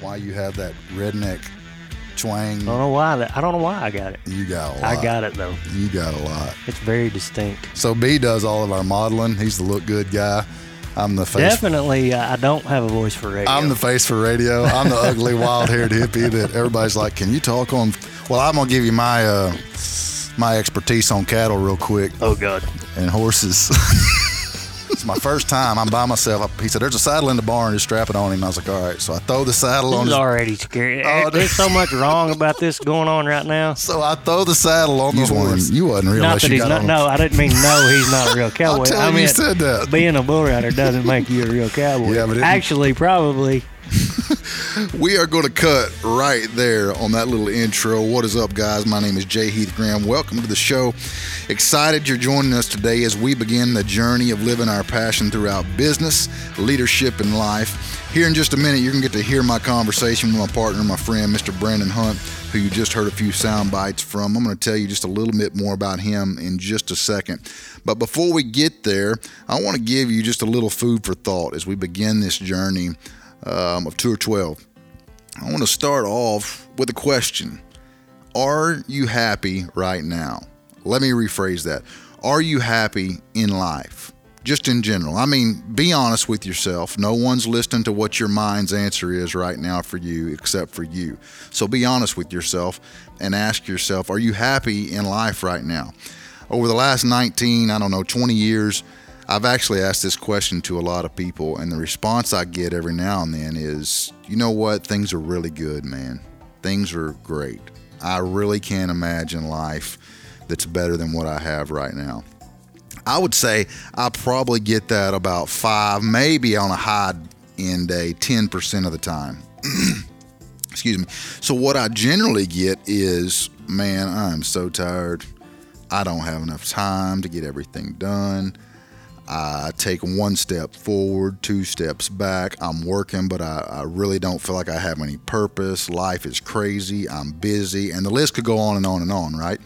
why you have that redneck twang. I don't know why. That, I don't know why I got it. You got a lot. I got it though. You got a lot. It's very distinct. So B does all of our modeling. He's the look good guy. I'm the face. Definitely, uh, I don't have a voice for radio. I'm the face for radio. I'm the ugly, wild-haired hippie that everybody's like, "Can you talk on?" Well, I'm gonna give you my uh, my expertise on cattle real quick oh God. and horses. it's my first time. I'm by myself. He said, "There's a saddle in the barn. Just strap it on him." I was like, "All right." So I throw the saddle This on. is His, already scary. Oh, There's so much wrong about this going on right now. so I throw the saddle on the horse. You wasn't real Not that you not. on- No, I didn't mean no. He's not a real I'll cowboy. I mean, you said that. being a bull rider doesn't make you a real cowboy. Yeah, but it- actually, probably. We are going to cut right there on that little intro. What is up, guys? My name is Jay Heath Graham. Welcome to the show. Excited you're joining us today as we begin the journey of living our passion throughout business, leadership, and life. Here in just a minute, you're going to get to hear my conversation with my partner, my friend, Mr. Brandon Hunt, who you just heard a few sound bites from. I'm going to tell you just a little bit more about him in just a second. But before we get there, I want to give you just a little food for thought as we begin this journey um, of Tour 12. I want to start off with a question Are you happy right now? Let me rephrase that. Are you happy in life? Just in general. I mean, be honest with yourself. No one's listening to what your mind's answer is right now for you except for you. So be honest with yourself and ask yourself Are you happy in life right now? Over the last 19, I don't know, 20 years, I've actually asked this question to a lot of people, and the response I get every now and then is, you know what? Things are really good, man. Things are great. I really can't imagine life that's better than what I have right now. I would say I probably get that about five, maybe on a high end day, 10% of the time. Excuse me. So, what I generally get is, man, I'm so tired. I don't have enough time to get everything done. I take one step forward, two steps back. I'm working, but I, I, really don't feel like I have any purpose. Life is crazy. I'm busy. And the list could go on and on and on, right?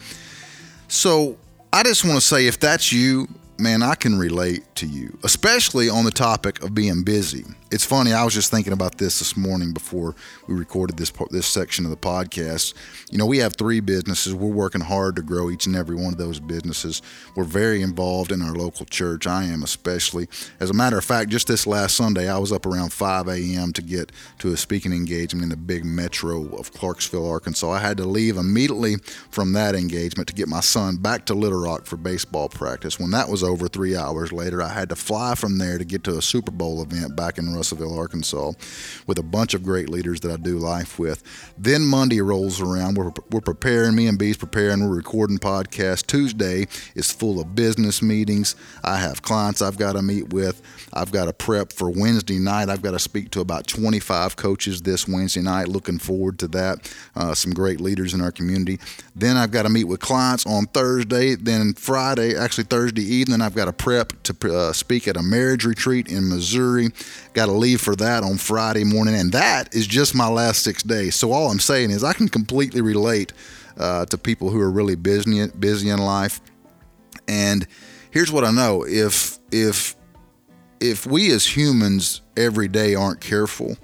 So I just want to say if that's you, man, I can relate to you, especially on the topic of being busy. It's funny. I was just thinking about this this morning before we recorded this this section of the podcast. You know, we have three businesses. We're working hard to grow each and every one of those businesses. We're very involved in our local church. I am especially. As a matter of fact, just this last Sunday, I was up around 5 a.m. to get to a speaking engagement in the big metro of Clarksville, Arkansas. I had to leave immediately from that engagement to get my son back to Little Rock for baseball practice. When that was over, three hours later, I had to fly from there to get to a Super Bowl event back in Russellville, Arkansas, with a bunch of great leaders that I do life with. Then Monday rolls around. We're, we're preparing, me and B's preparing, we're recording podcast. Tuesday is full of business meetings. I have clients I've got to meet with. I've got to prep for Wednesday night. I've got to speak to about 25 coaches this Wednesday night. Looking forward to that. Uh, some great leaders in our community. Then I've got to meet with clients on Thursday. Then Friday, actually Thursday evening, I've got to prep to uh, speak at a marriage retreat in Missouri. Got to leave for that on Friday morning. And that is just my last six days. So all I'm saying is I can completely relate uh, to people who are really busy, busy in life. And here's what I know: if if if we as humans every day aren't careful,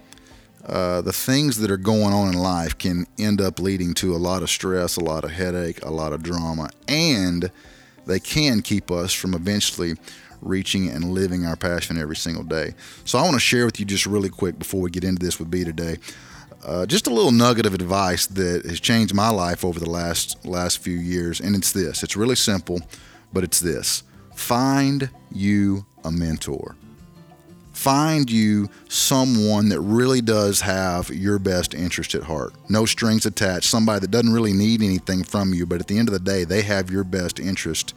uh, the things that are going on in life can end up leading to a lot of stress, a lot of headache, a lot of drama, and they can keep us from eventually reaching and living our passion every single day. So I want to share with you just really quick before we get into this with B today. Uh, just a little nugget of advice that has changed my life over the last last few years, and it's this. It's really simple, but it's this: find you a mentor. Find you someone that really does have your best interest at heart. No strings attached. Somebody that doesn't really need anything from you, but at the end of the day, they have your best interest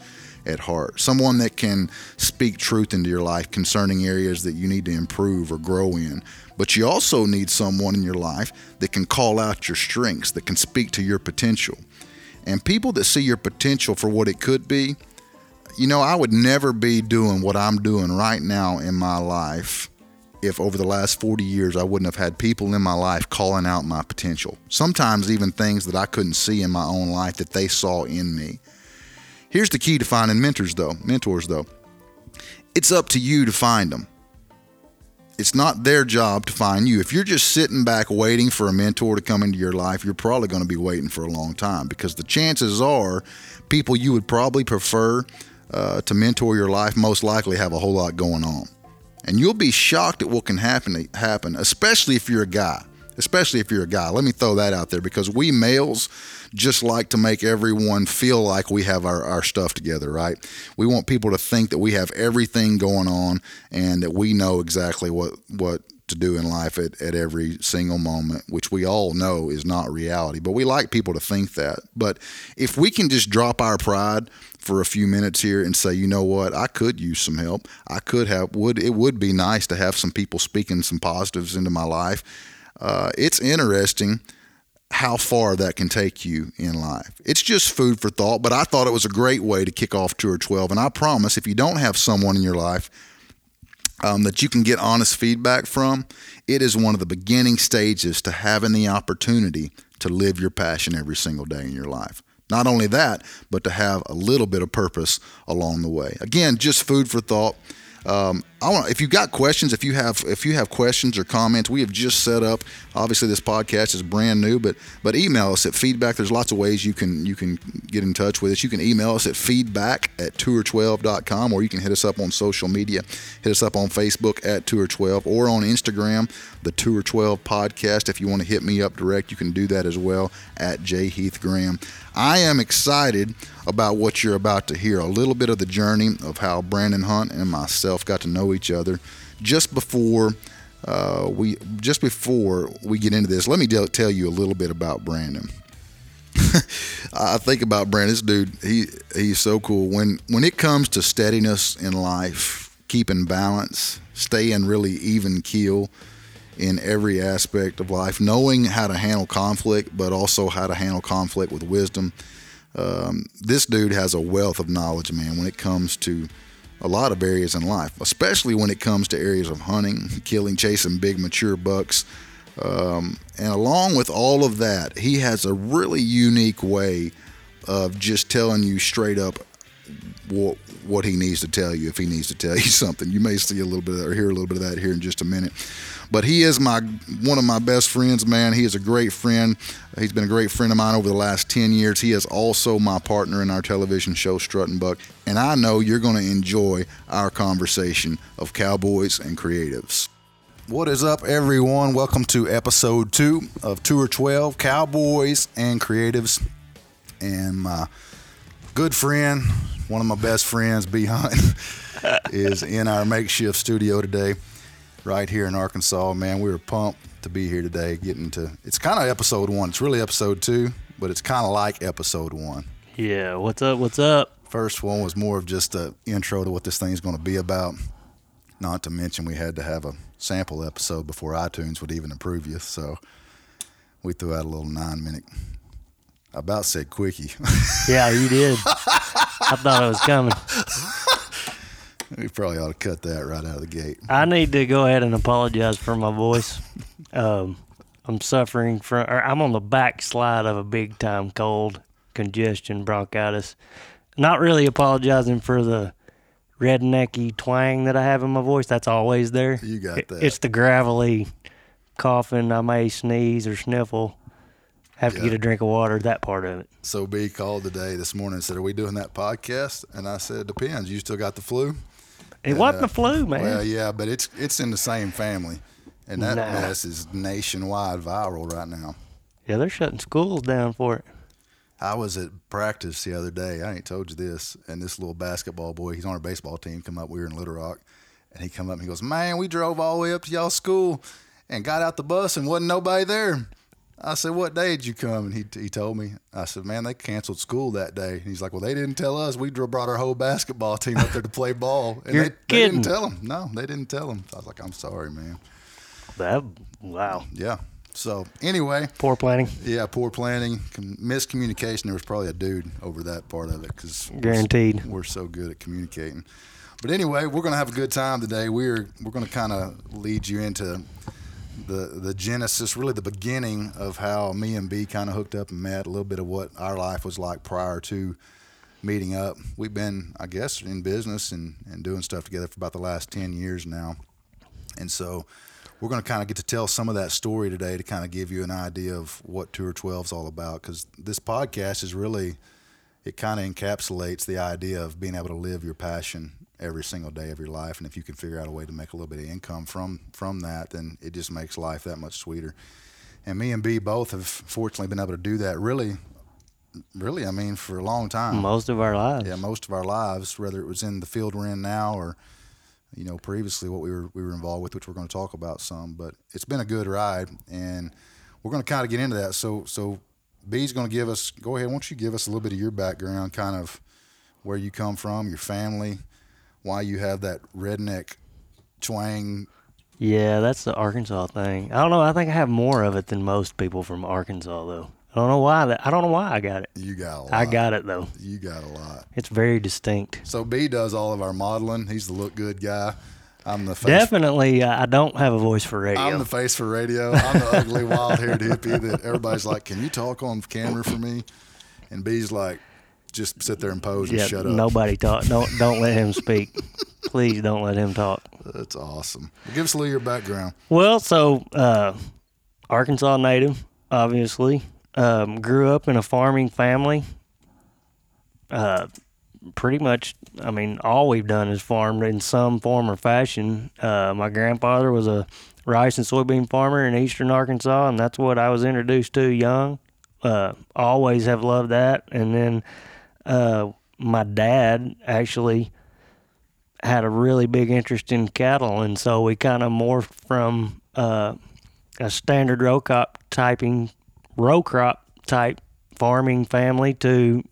at heart. Someone that can speak truth into your life concerning areas that you need to improve or grow in. But you also need someone in your life that can call out your strengths, that can speak to your potential. And people that see your potential for what it could be, you know, I would never be doing what I'm doing right now in my life if over the last 40 years I wouldn't have had people in my life calling out my potential. Sometimes even things that I couldn't see in my own life that they saw in me. Here's the key to finding mentors though, mentors though. It's up to you to find them. it's not their job to find you. If you're just sitting back waiting for a mentor to come into your life, you're probably going to be waiting for a long time because the chances are people you would probably prefer uh, to mentor your life most likely have a whole lot going on. And you'll be shocked at what can happen happen, especially if you're a guy. Especially if you're a guy. Let me throw that out there because we males just like to make everyone feel like we have our, our stuff together, right? We want people to think that we have everything going on and that we know exactly what, what to do in life at, at every single moment, which we all know is not reality. But we like people to think that. But if we can just drop our pride for a few minutes here and say, you know what, I could use some help. I could have would it would be nice to have some people speaking some positives into my life. Uh, it's interesting how far that can take you in life. It's just food for thought, but I thought it was a great way to kick off Tour 12. And I promise if you don't have someone in your life um, that you can get honest feedback from, it is one of the beginning stages to having the opportunity to live your passion every single day in your life. Not only that, but to have a little bit of purpose along the way. Again, just food for thought. Um, I want if you've got questions, if you have if you have questions or comments, we have just set up. Obviously, this podcast is brand new, but but email us at feedback. There's lots of ways you can you can get in touch with us. You can email us at feedback at tour12.com, or you can hit us up on social media. Hit us up on Facebook at tour12 or on Instagram, the Tour 12 podcast. If you want to hit me up direct, you can do that as well at J Heath Graham. I am excited about what you're about to hear. A little bit of the journey of how Brandon Hunt and myself got to know each other just before uh, we just before we get into this. Let me tell you a little bit about Brandon. I think about Brandon. This dude, he he's so cool. When when it comes to steadiness in life, keeping balance, staying really even keel in every aspect of life, knowing how to handle conflict, but also how to handle conflict with wisdom. Um, this dude has a wealth of knowledge, man, when it comes to a lot of areas in life, especially when it comes to areas of hunting, killing, chasing big mature bucks. Um, and along with all of that, he has a really unique way of just telling you straight up what what he needs to tell you if he needs to tell you something. You may see a little bit or hear a little bit of that here in just a minute. But he is my one of my best friends, man. He is a great friend. He's been a great friend of mine over the last 10 years. He is also my partner in our television show, Strut and Buck. And I know you're going to enjoy our conversation of cowboys and creatives. What is up, everyone? Welcome to episode two of Tour 12 Cowboys and Creatives. And my good friend, one of my best friends, B Hunt, is in our makeshift studio today right here in Arkansas. Man, we were pumped to be here today, getting to it's kind of episode one. It's really episode two, but it's kind of like episode one. Yeah, what's up? What's up? First one was more of just an intro to what this thing's going to be about. Not to mention, we had to have a sample episode before iTunes would even approve you. So we threw out a little nine minute. I about said quickie. Yeah, you did. I thought it was coming. we probably ought to cut that right out of the gate. I need to go ahead and apologize for my voice. Um, I'm suffering from, or I'm on the backslide of a big time cold, congestion, bronchitis. Not really apologizing for the rednecky twang that I have in my voice. That's always there. You got that. It's the gravelly coughing. I may sneeze or sniffle. Have to get a drink of water. That part of it. So B called today this morning and said, "Are we doing that podcast?" And I said, "It depends. You still got the flu?" It wasn't the uh, flu, man. Well, yeah, but it's it's in the same family, and that Nah. mess is nationwide viral right now. yeah, they're shutting schools down for it. I was at practice the other day. I ain't told you this, and this little basketball boy, he's on our baseball team, come up. We were in Little Rock, and he come up and he goes, "Man, we drove all the way up to y'all school, and got out the bus, and wasn't nobody there." I said, "What day did you come?" And he he told me. I said, "Man, they canceled school that day." And he's like, "Well, they didn't tell us. We brought our whole basketball team up there to play ball, and You're they, they kidding. didn't tell them. No, they didn't tell them." I was like, "I'm sorry, man." That wow, Yeah. So anyway, poor planning. yeah, poor planning, miscommunication. There was probably a dude over that part of it because Guaranteed. we're so good at communicating. But anyway, we're gonna have a good time today. We're we're gonna kind of lead you into the the genesis, really the beginning of how me and B kind of hooked up and met. A little bit of what our life was like prior to meeting up. We've been, I guess, in business and and doing stuff together for about the last ten years now. And so we're going to kind of get to tell some of that story today to kind of give you an idea of what Tour 12 is all about. Because this podcast is really, it kind of encapsulates the idea of being able to live your passion every single day of your life. And if you can figure out a way to make a little bit of income from from that, then it just makes life that much sweeter. And me and B both have fortunately been able to do that really, really, I mean, for a long time. Most of our lives. Yeah, most of our lives, whether it was in the field we're in now or you know, previously what we were we were involved with, which we're going to talk about some. But it's been a good ride, and we're going to kind of get into that. So so B's going to give us. Go ahead. Why don't you give us a little bit of your background, kind of where you come from, your family, why you have that redneck twang. Yeah, that's the Arkansas thing. I don't know. I think I have more of it than most people from Arkansas, though. I don't know why. That I don't know why I got it. You got a lot. I got it though. You got a lot. It's very distinct. So B does all of our modeling. He's the look good guy. I'm the face. Definitely, uh, I don't have a voice for radio. I'm the face for radio. I'm the ugly, wild haired hippie that everybody's like, "Can you talk on camera for me?" And B's like, "Just sit there and pose and yeah, shut up." nobody talk. Don't don't let him speak. Please don't let him talk. That's awesome. Give us a little of your background. Well, so uh, Arkansas native, obviously. Um, grew up in a farming family. Uh, pretty much, I mean, all we've done is farmed in some form or fashion. Uh, my grandfather was a rice and soybean farmer in eastern Arkansas, and that's what I was introduced to young. Uh, always have loved that. And then uh, my dad actually had a really big interest in cattle, and so we kind of morphed from uh, a standard row crop typing row crop type farming family to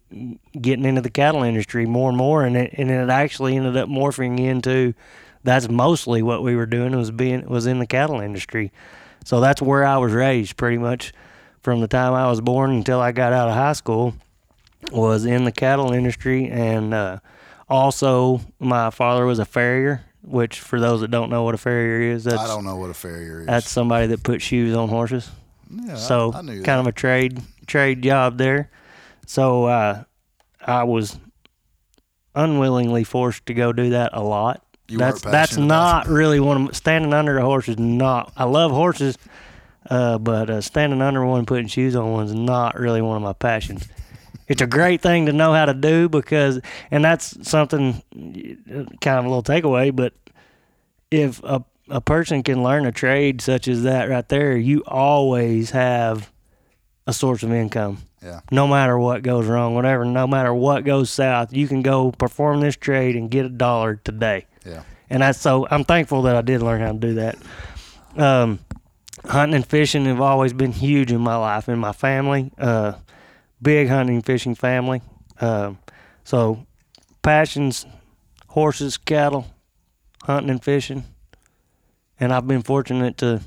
getting into the cattle industry more and more, and it and it actually ended up morphing into that's mostly what we were doing was being was in the cattle industry. So that's where I was raised pretty much from the time I was born until I got out of high school was in the cattle industry and uh, also my father was a farrier which for those that don't know what a farrier is that's I don't know what a farrier is. that's somebody that puts shoes on horses yeah, so I, I knew kind that. of a trade trade job there. So uh, I was unwillingly forced to go do that a lot. You that's that's not really one of standing under a horse is not. I love horses, uh, but uh, standing under one, putting shoes on one's not really one of my passions. It's a great thing to know how to do because, and that's something kind of a little takeaway. But if a a person can learn a trade such as that right there, you always have a source of income. Yeah. No matter what goes wrong, whatever, no matter what goes south, you can go perform this trade and get a dollar today. Yeah. And that's so I'm thankful that I did learn how to do that. Um, hunting and fishing have always been huge in my life, in my family. Uh, big hunting and fishing family. Um, so passions, horses, cattle, hunting and fishing and I've been fortunate to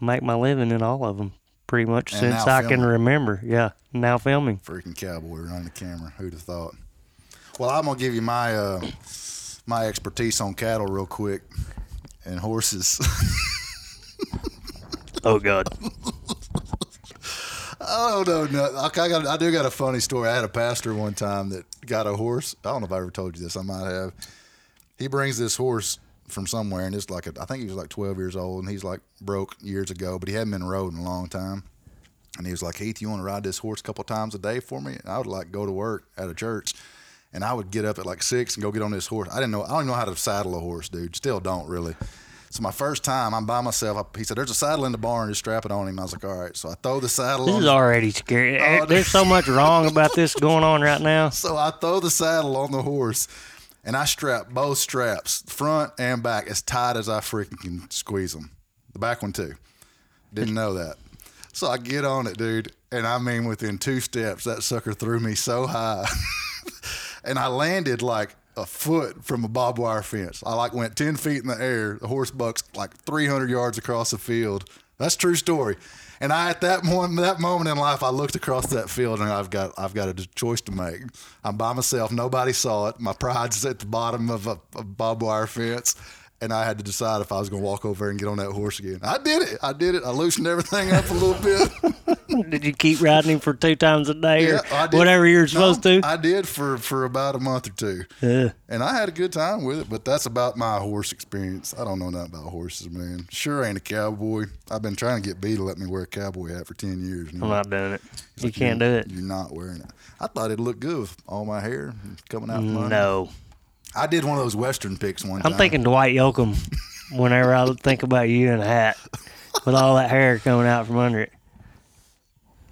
make my living in all of them pretty much And since I can remember. Yeah, now filming. Freaking cowboy running the camera. Who'd have thought? Well, I'm gonna give you my uh, my expertise on cattle real quick and horses. Oh God, Oh no, no. I, I got. I do got a funny story. I had a pastor one time that got a horse. I don't know if I ever told you this. I might have. He brings this horse from somewhere, and it's like a. I think he was like 12 years old, and he's like broke years ago, but he hadn't been rode in a long time. And he was like, Heath, you want to ride this horse a couple times a day for me? And I would like go to work at a church, and I would get up at like six and go get on this horse. I didn't know. I don't know how to saddle a horse, dude. Still don't really. So my first time, I'm by myself. I, he said, "There's a saddle in the barn. Just strap it on him." I was like, "All right." So I throw the saddle this on. is already scary. Oh, There's so much wrong about this going on right now. So I throw the saddle on the horse and I strap both straps, front and back, as tight as I freaking can squeeze them. The back one too. Didn't know that. So I get on it, dude, and I mean within two steps, that sucker threw me so high, and I landed like a foot from a barbed wire fence. I like went ten feet in the air. The horse bucks like three hundred yards across the field. That's true story. And I at that moment, that moment in life, I looked across that field and I've got I've got a choice to make. I'm by myself. Nobody saw it. My pride's at the bottom of a, a barbed wire fence, and I had to decide if I was going to walk over and get on that horse again. I did it. I did it. I loosened everything up a little bit. Did you keep riding him for two times a day or I did. whatever you're No, supposed to? I did for for about a month or two, Yeah. and I had a good time with it. But that's about my horse experience. I don't know nothing about horses, man. Sure ain't a cowboy. I've been trying to get B to let me wear a cowboy hat for ten years. I'm not doing it. You can't do it. You're not wearing it. I thought it'd look good with all my hair coming out. No. I did one of those Western picks one time. I'm time. thinking Dwight Yoakam whenever I think about you in a hat with all that hair coming out from under it.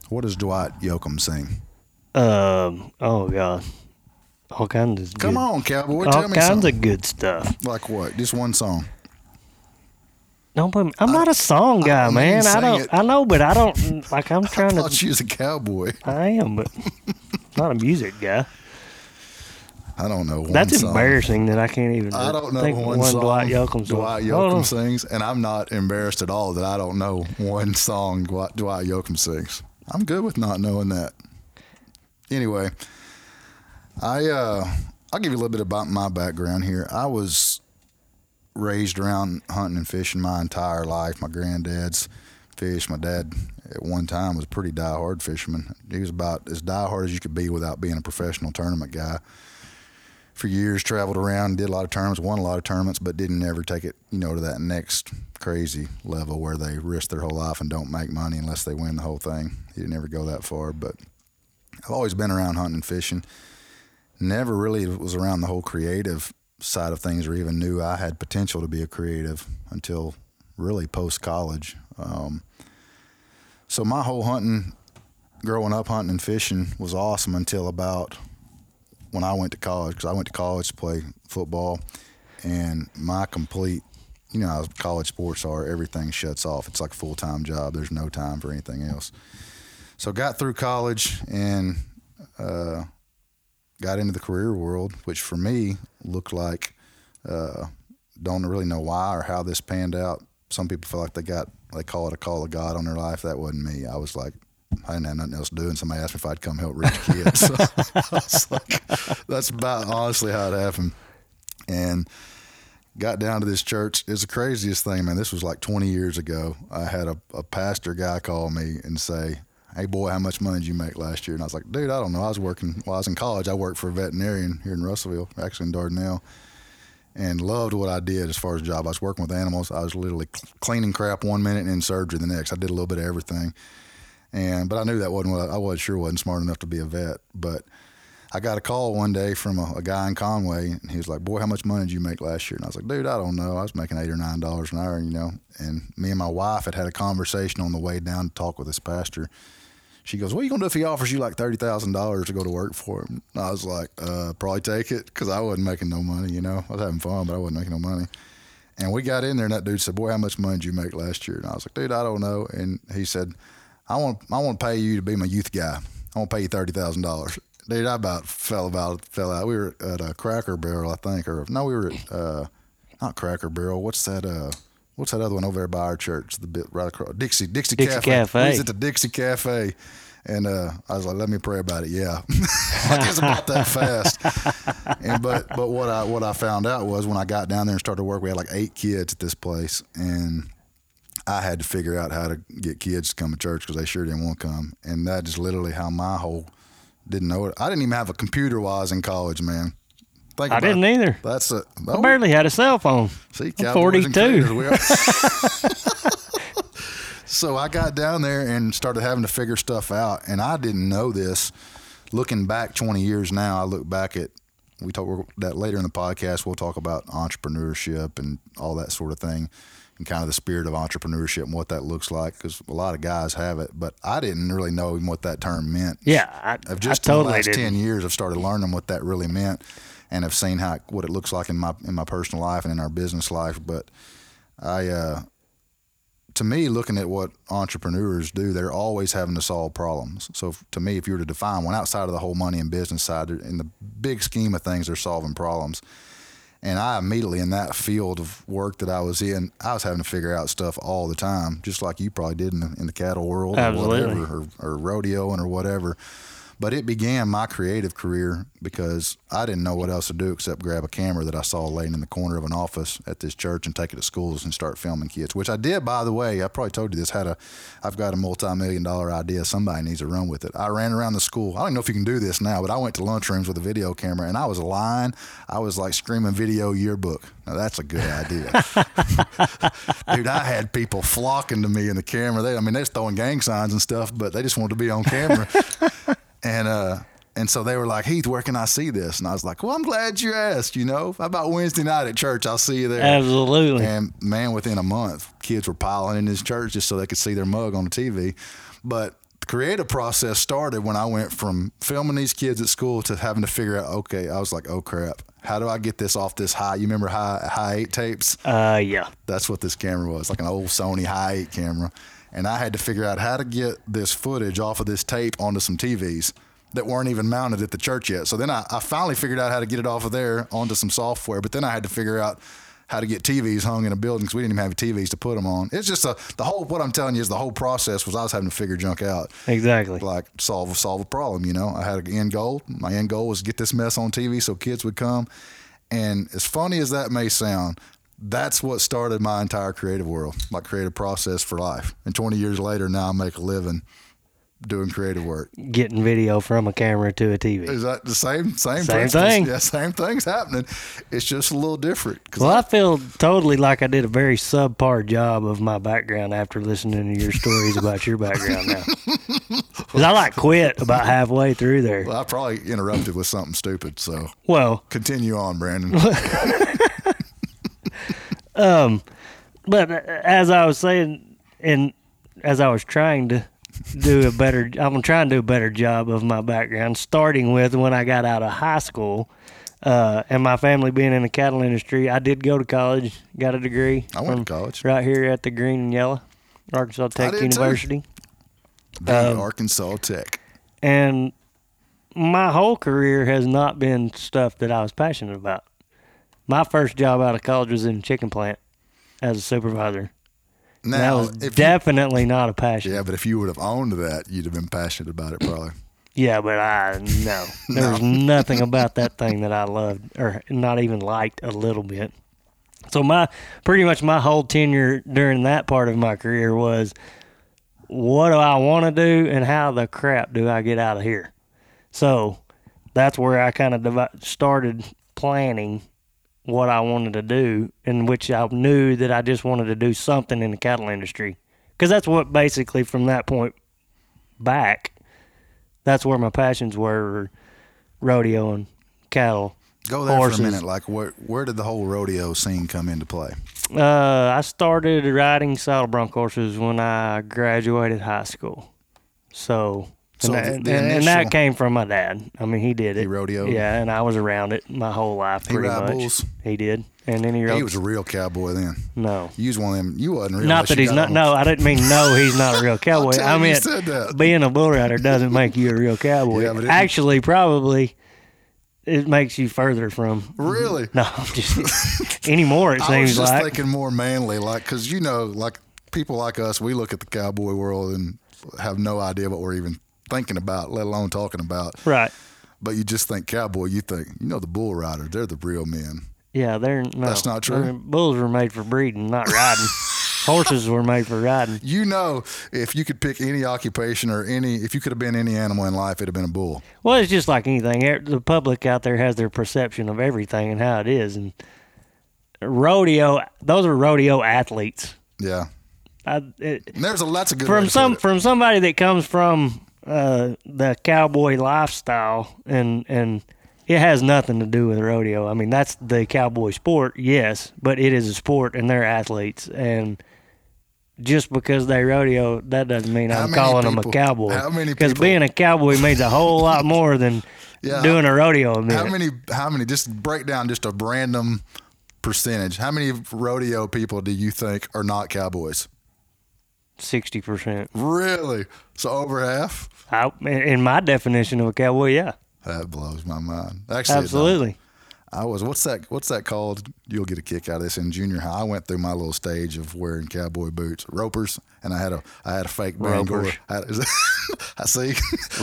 What does Dwight Yoakam sing? Um. Oh God. All kinds of Come good, on, cowboy, all tell me kinds something. of good stuff. like what? Just one song. Don't put me, I'm not a song guy, I man. I don't. it. I know, but I don't. Like I'm I trying to. thought you was a cowboy. I am, but not a music guy. I don't know one That's song. embarrassing that I can't even. I don't know think one, one song Dwight Yoakam song. Dwight Yoakam on. sings, and I'm not embarrassed at all that I don't know one song Dwight, Dwight Yoakam sings. I'm good with not knowing that. Anyway, I uh, I'll give you a little bit about my background here. I was raised around hunting and fishing my entire life. My granddad's fished. My dad at one time was a pretty diehard fisherman. He was about as diehard as you could be without being a professional tournament guy for years traveled around did a lot of tournaments won a lot of tournaments but didn't ever take it you know to that next crazy level where they risk their whole life and don't make money unless they win the whole thing. He didn't ever go that far but i've always been around hunting and fishing. Never really was around the whole creative side of things or even knew i had potential to be a creative until really post college um, so my whole hunting growing up hunting and fishing was awesome until about when I went to college because I went to college to play football, and my complete, you know, how college sports are everything shuts off. It's like a full time job. There's no time for anything else. So got through college and uh, got into the career world, which for me looked like uh, don't really know why or how this panned out. Some people feel like they got they call it a call of God on their life. That wasn't me. I was like I didn't have nothing else to do, and somebody asked me if I'd come help reach kids. So I was like, that's about honestly how it happened. And got down to this church. It's the craziest thing, man. This was like 20 years ago. I had a, a pastor guy call me and say, Hey, boy, how much money did you make last year? And I was like, Dude, I don't know. I was working, while I was in college, I worked for a veterinarian here in Russellville, actually in Dardanelle, and loved what I did as far as job. I was working with animals. I was literally cleaning crap one minute and in surgery the next. I did a little bit of everything. And but I knew that wasn't what I, I was sure wasn't smart enough to be a vet. But I got a call one day from a, a guy in Conway, and he was like, "Boy, how much money did you make last year?" And I was like, "Dude, I don't know. I was making eight or nine dollars an hour, you know." And me and my wife had had a conversation on the way down to talk with this pastor. She goes, "What are you gonna do if he offers you like thirty thousand dollars to go to work for him?" And I was like, uh, "Probably take it," because I wasn't making no money. You know, I was having fun, but I wasn't making no money. And we got in there, and that dude said, "Boy, how much money did you make last year?" And I was like, "Dude, I don't know." And he said, "I want, I want to pay you to be my youth guy. I want to pay you thirty thousand dollars." Dude, I about fell about fell out. We were at a Cracker Barrel, I think, or no, we were at uh, not Cracker Barrel. What's that? Uh, what's that other one over there by our church? The bit right across Dixie Dixie, Dixie Cafe. Cafe. We was at the Dixie Cafe, and uh, I was like, "Let me pray about it." Yeah, like it's about that fast. And but but what I what I found out was when I got down there and started to work, we had like eight kids at this place, and I had to figure out how to get kids to come to church because they sure didn't want to come, and that is literally how my whole didn't know it. I didn't even have a computer while I was in college, man. Think I didn't it. either. That's a I oh, barely had a cell phone. See, I'm 42. creators, we are. so I got down there and started having to figure stuff out, and I didn't know this. Looking back 20 years now, I look back at we talk that later in the podcast. We'll talk about entrepreneurship and all that sort of thing, and kind of the spirit of entrepreneurship and what that looks like. Because a lot of guys have it, but I didn't really know even what that term meant. Yeah, I, I've just I in the last did. ten years, I've started learning what that really meant, and have seen how what it looks like in my in my personal life and in our business life. But I, uh, to me, looking at what entrepreneurs do, they're always having to solve problems. So f- to me, if you were to define one outside of the whole money and business side, in the big scheme of things, they're solving problems. And I immediately in that field of work that I was in, I was having to figure out stuff all the time, just like you probably did in the, in the cattle world Absolutely. or whatever, or, or rodeoing or whatever. But it began my creative career because I didn't know what else to do except grab a camera that I saw laying in the corner of an office at this church and take it to schools and start filming kids. Which I did, by the way. I probably told you this. Had a, I've got a multi-million dollar idea. Somebody needs to run with it. I ran around the school. I don't know if you can do this now, but I went to lunchrooms with a video camera and I was lying. I was like screaming video yearbook. Now that's a good idea, dude. I had people flocking to me in the camera. They, I mean, they're throwing gang signs and stuff, but they just wanted to be on camera. and uh, and so they were like, Heath, where can I see this? And I was like, Well, I'm glad you asked. You know, how about Wednesday night at church? I'll see you there. Absolutely. And man, within a month, kids were piling in his church just so they could see their mug on the TV. But the creative process started when I went from filming these kids at school to having to figure out, okay, I was like, oh crap, how do I get this off this high? You remember high high eight tapes? Uh, yeah. That's what this camera was, like an old Sony high eight camera. And I had to figure out how to get this footage off of this tape onto some TVs that weren't even mounted at the church yet. So then I, I finally figured out how to get it off of there onto some software. But then I had to figure out how to get TVs hung in a building because we didn't even have TVs to put them on. It's just a the whole. What I'm telling you is the whole process was I was having to figure junk out, Exactly. like solve solve a problem. You know, I had an end goal. My end goal was get this mess on TV so kids would come. And as funny as that may sound, that's what started my entire creative world, my creative process for life. And 20 years later, now I make a living doing creative work. Getting video from a camera to a TV. Is that the same same Same thing. Yeah, same thing's happening. It's just a little different. Well, I feel totally like I did a very subpar job of my background after listening to your stories about your background now. Because I like quit about halfway through there. Well, I probably interrupted with something stupid, so Well, continue on, Brandon. but as I was saying, and as I was trying to do a better, I'm trying to do a better job of my background, starting with when I got out of high school. Uh, and my family being in the cattle industry, I did go to college, got a degree. I went to college. right here at the Green and Yellow, Arkansas Tech. University. Um, Arkansas Tech. And my whole career has not been stuff that I was passionate about. My first job out of college was in a chicken plant as a supervisor. that was if you, definitely not a passion. yeah, but if you would have owned that, you'd have been passionate about it, probably. Yeah, but I no. There was nothing about that thing that I loved or not even liked a little bit. So my pretty much my whole tenure during that part of my career was what do I want to do and how the crap do I get out of here? So that's where I kind of started planning what I wanted to do, in which I knew that I just wanted to do something in the cattle industry. Because that's what basically from that point back, that's where my passions were rodeo and cattle. Go there Horses. for a minute. Like, where where did the whole rodeo scene come into play? Uh, I started riding saddle bronc horses when I graduated high school. So, So and, the- that, the and that came from my dad. I mean, he did it. He rodeoed? Yeah, and I was around it my whole life He pretty much. bulls? He did, and then he rode. He was a real cowboy then. no, You was one of them. You wasn't real. not that he's not. No, I didn't mean no. He's not a real cowboy. I meant being a bull rider doesn't make you a real cowboy. Yeah, but Actually, probably it makes you further from. Really? No, just anymore. It I was seems just like. thinking more manly, like because you know, like people like us, we look at the cowboy world and have no idea what we're even thinking about, let alone talking about. Right. But you just think cowboy, you think you know the bull rider, they're the real men. Yeah, they're no. That's not true? Bulls were made for breeding, not riding. Horses were made for riding. You know, if you could pick any occupation or any, if you could have been any animal in life, it'd have been a bull. Well, it's just like anything. The public out there has their perception of everything and how it is, and rodeo. Those are rodeo athletes. Yeah, I, it, there's a that's a good from some from somebody that comes from uh, the cowboy lifestyle and and it has nothing to do with rodeo. I mean, that's the cowboy sport, yes, but it is a sport and they're athletes and just because they rodeo, that doesn't mean How I'm calling them a cowboy. how many Because being a cowboy means a whole lot more than Yeah, doing a rodeo event. How many? How many? Just break down just a random percentage. How many rodeo people do you think are not cowboys? Sixty percent. Really? So over half? In my definition of a cowboy, yeah, That blows my mind. Actually, absolutely. I was. What's that? What's that called? You'll get a kick out of this in junior high. I went through my little stage of wearing cowboy boots, ropers, and I had a I had a fake Bangor. I that, I see.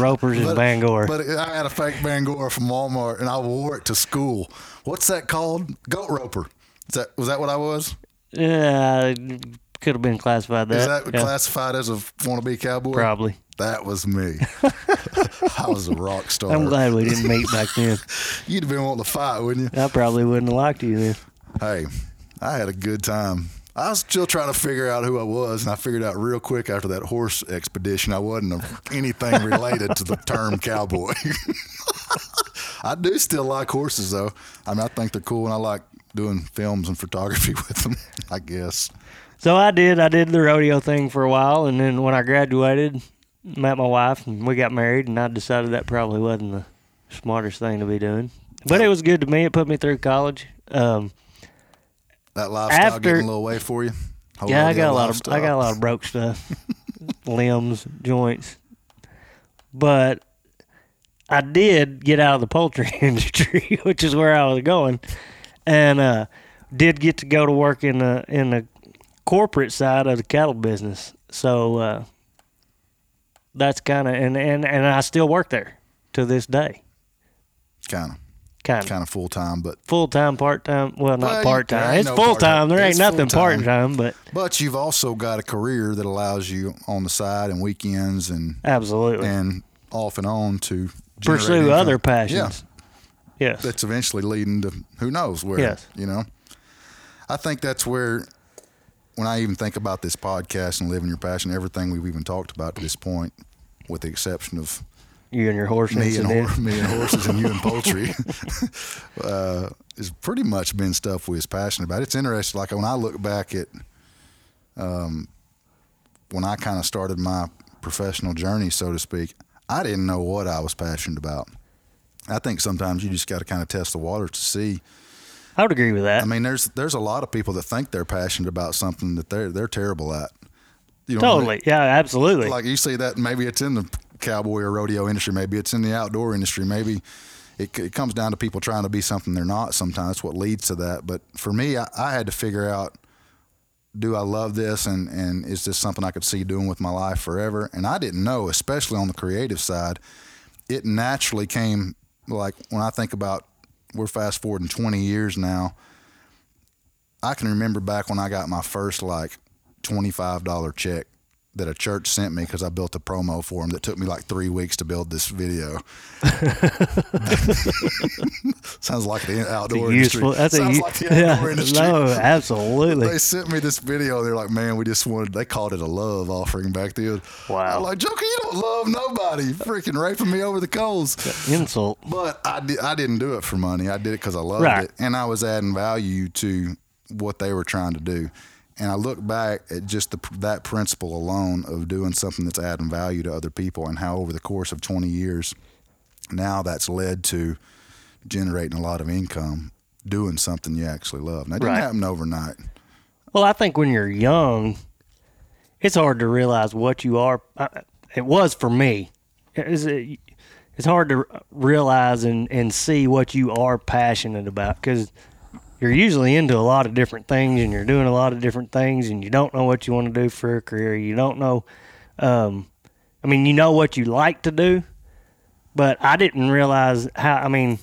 Ropers and Bangor. But I had a fake Bangor from Walmart, and I wore it to school. What's that called? Goat roper. Is that was that what I was? yeah, could have been classified that. Is that yeah, classified as a wannabe cowboy? probably. That was me. I was a rock star. I'm glad we didn't meet back then. You'd have been wanting to fight, wouldn't you? I probably wouldn't have liked you then. Hey, I had a good time. I was still trying to figure out who I was, and I figured out real quick after that horse expedition I wasn't a, anything related to the term cowboy. I do still like horses, though. I mean, I think they're cool, and I like doing films and photography with them. I guess. So I did. I did the rodeo thing for a while, and then when I graduated, met my wife, and we got married. And I decided that probably wasn't the smartest thing to be doing, but it was good to me. It put me through college. Um, That lifestyle After- getting a little way for you. Whole yeah, I got a lot of I got a lot of broke stuff, limbs, joints, but I did get out of the poultry industry, which is where I was going, and uh, did get to go to work in the in the corporate side of the cattle business. So uh, that's kind of and, and and I still work there to this day, kind of kind of kind of full time, but full time, part time. Well, not part time. It's no full time. There ain't nothing part full-time. but but you've also got a career that allows you on the side and weekends and absolutely and off and on to pursue income. other passions. Yeah. Yes. that's eventually leading to who knows where. Yes. You know, I think that's where when I even think about this podcast and living your passion, everything we've even talked about to this point, with the exception of You and your horse me and hor- me and horses and you and poultry, uh, has pretty much been stuff we was passionate about. It's interesting. Like when I look back at, um, when I kind of started my professional journey, so to speak, I didn't know what I was passionate about. I think sometimes you just got to kind of test the water to see. I would agree with that. I mean, there's there's a lot of people that think they're passionate about something that they're they're terrible at. You know what I mean? totally. Yeah, absolutely. like you see that maybe it's in the cowboy or rodeo industry maybe it's in the outdoor industry maybe it, it comes down to people trying to be something they're not sometimes that's what leads to that but for me I, I had to figure out do i love this and, and is this something i could see doing with my life forever and i didn't know especially on the creative side it naturally came like when i think about we're fast forwarding 20 years now. I can remember back when i got my first like $25 check that a church sent me because I built a promo for them that took me like three weeks to build this video. Sounds like the outdoor useful. industry. That's a Sounds u- like the yeah, industry. no, absolutely. They sent me this video. They're like, man, we just wanted. They called it a love offering back then. Wow. I'm like, Joker, you don't love nobody. You freaking raping me over the coals. Insult. But I, di- I didn't do it for money. I did it because I loved Right. it. And I was adding value to what they were trying to do. And I look back at just the, that principle alone of doing something that's adding value to other people and how over the course of 20 years, now that's led to generating a lot of income doing something you actually love. And that didn't Right. happen overnight. Well, I think when you're young, it's hard to realize what you are. It was for me. It's, it's hard to realize and, and see what you are passionate about because you're usually into a lot of different things and you're doing a lot of different things and you don't know what you want to do for a career. You don't know. Um, I mean, you know what you like to do, but I didn't realize how. I mean,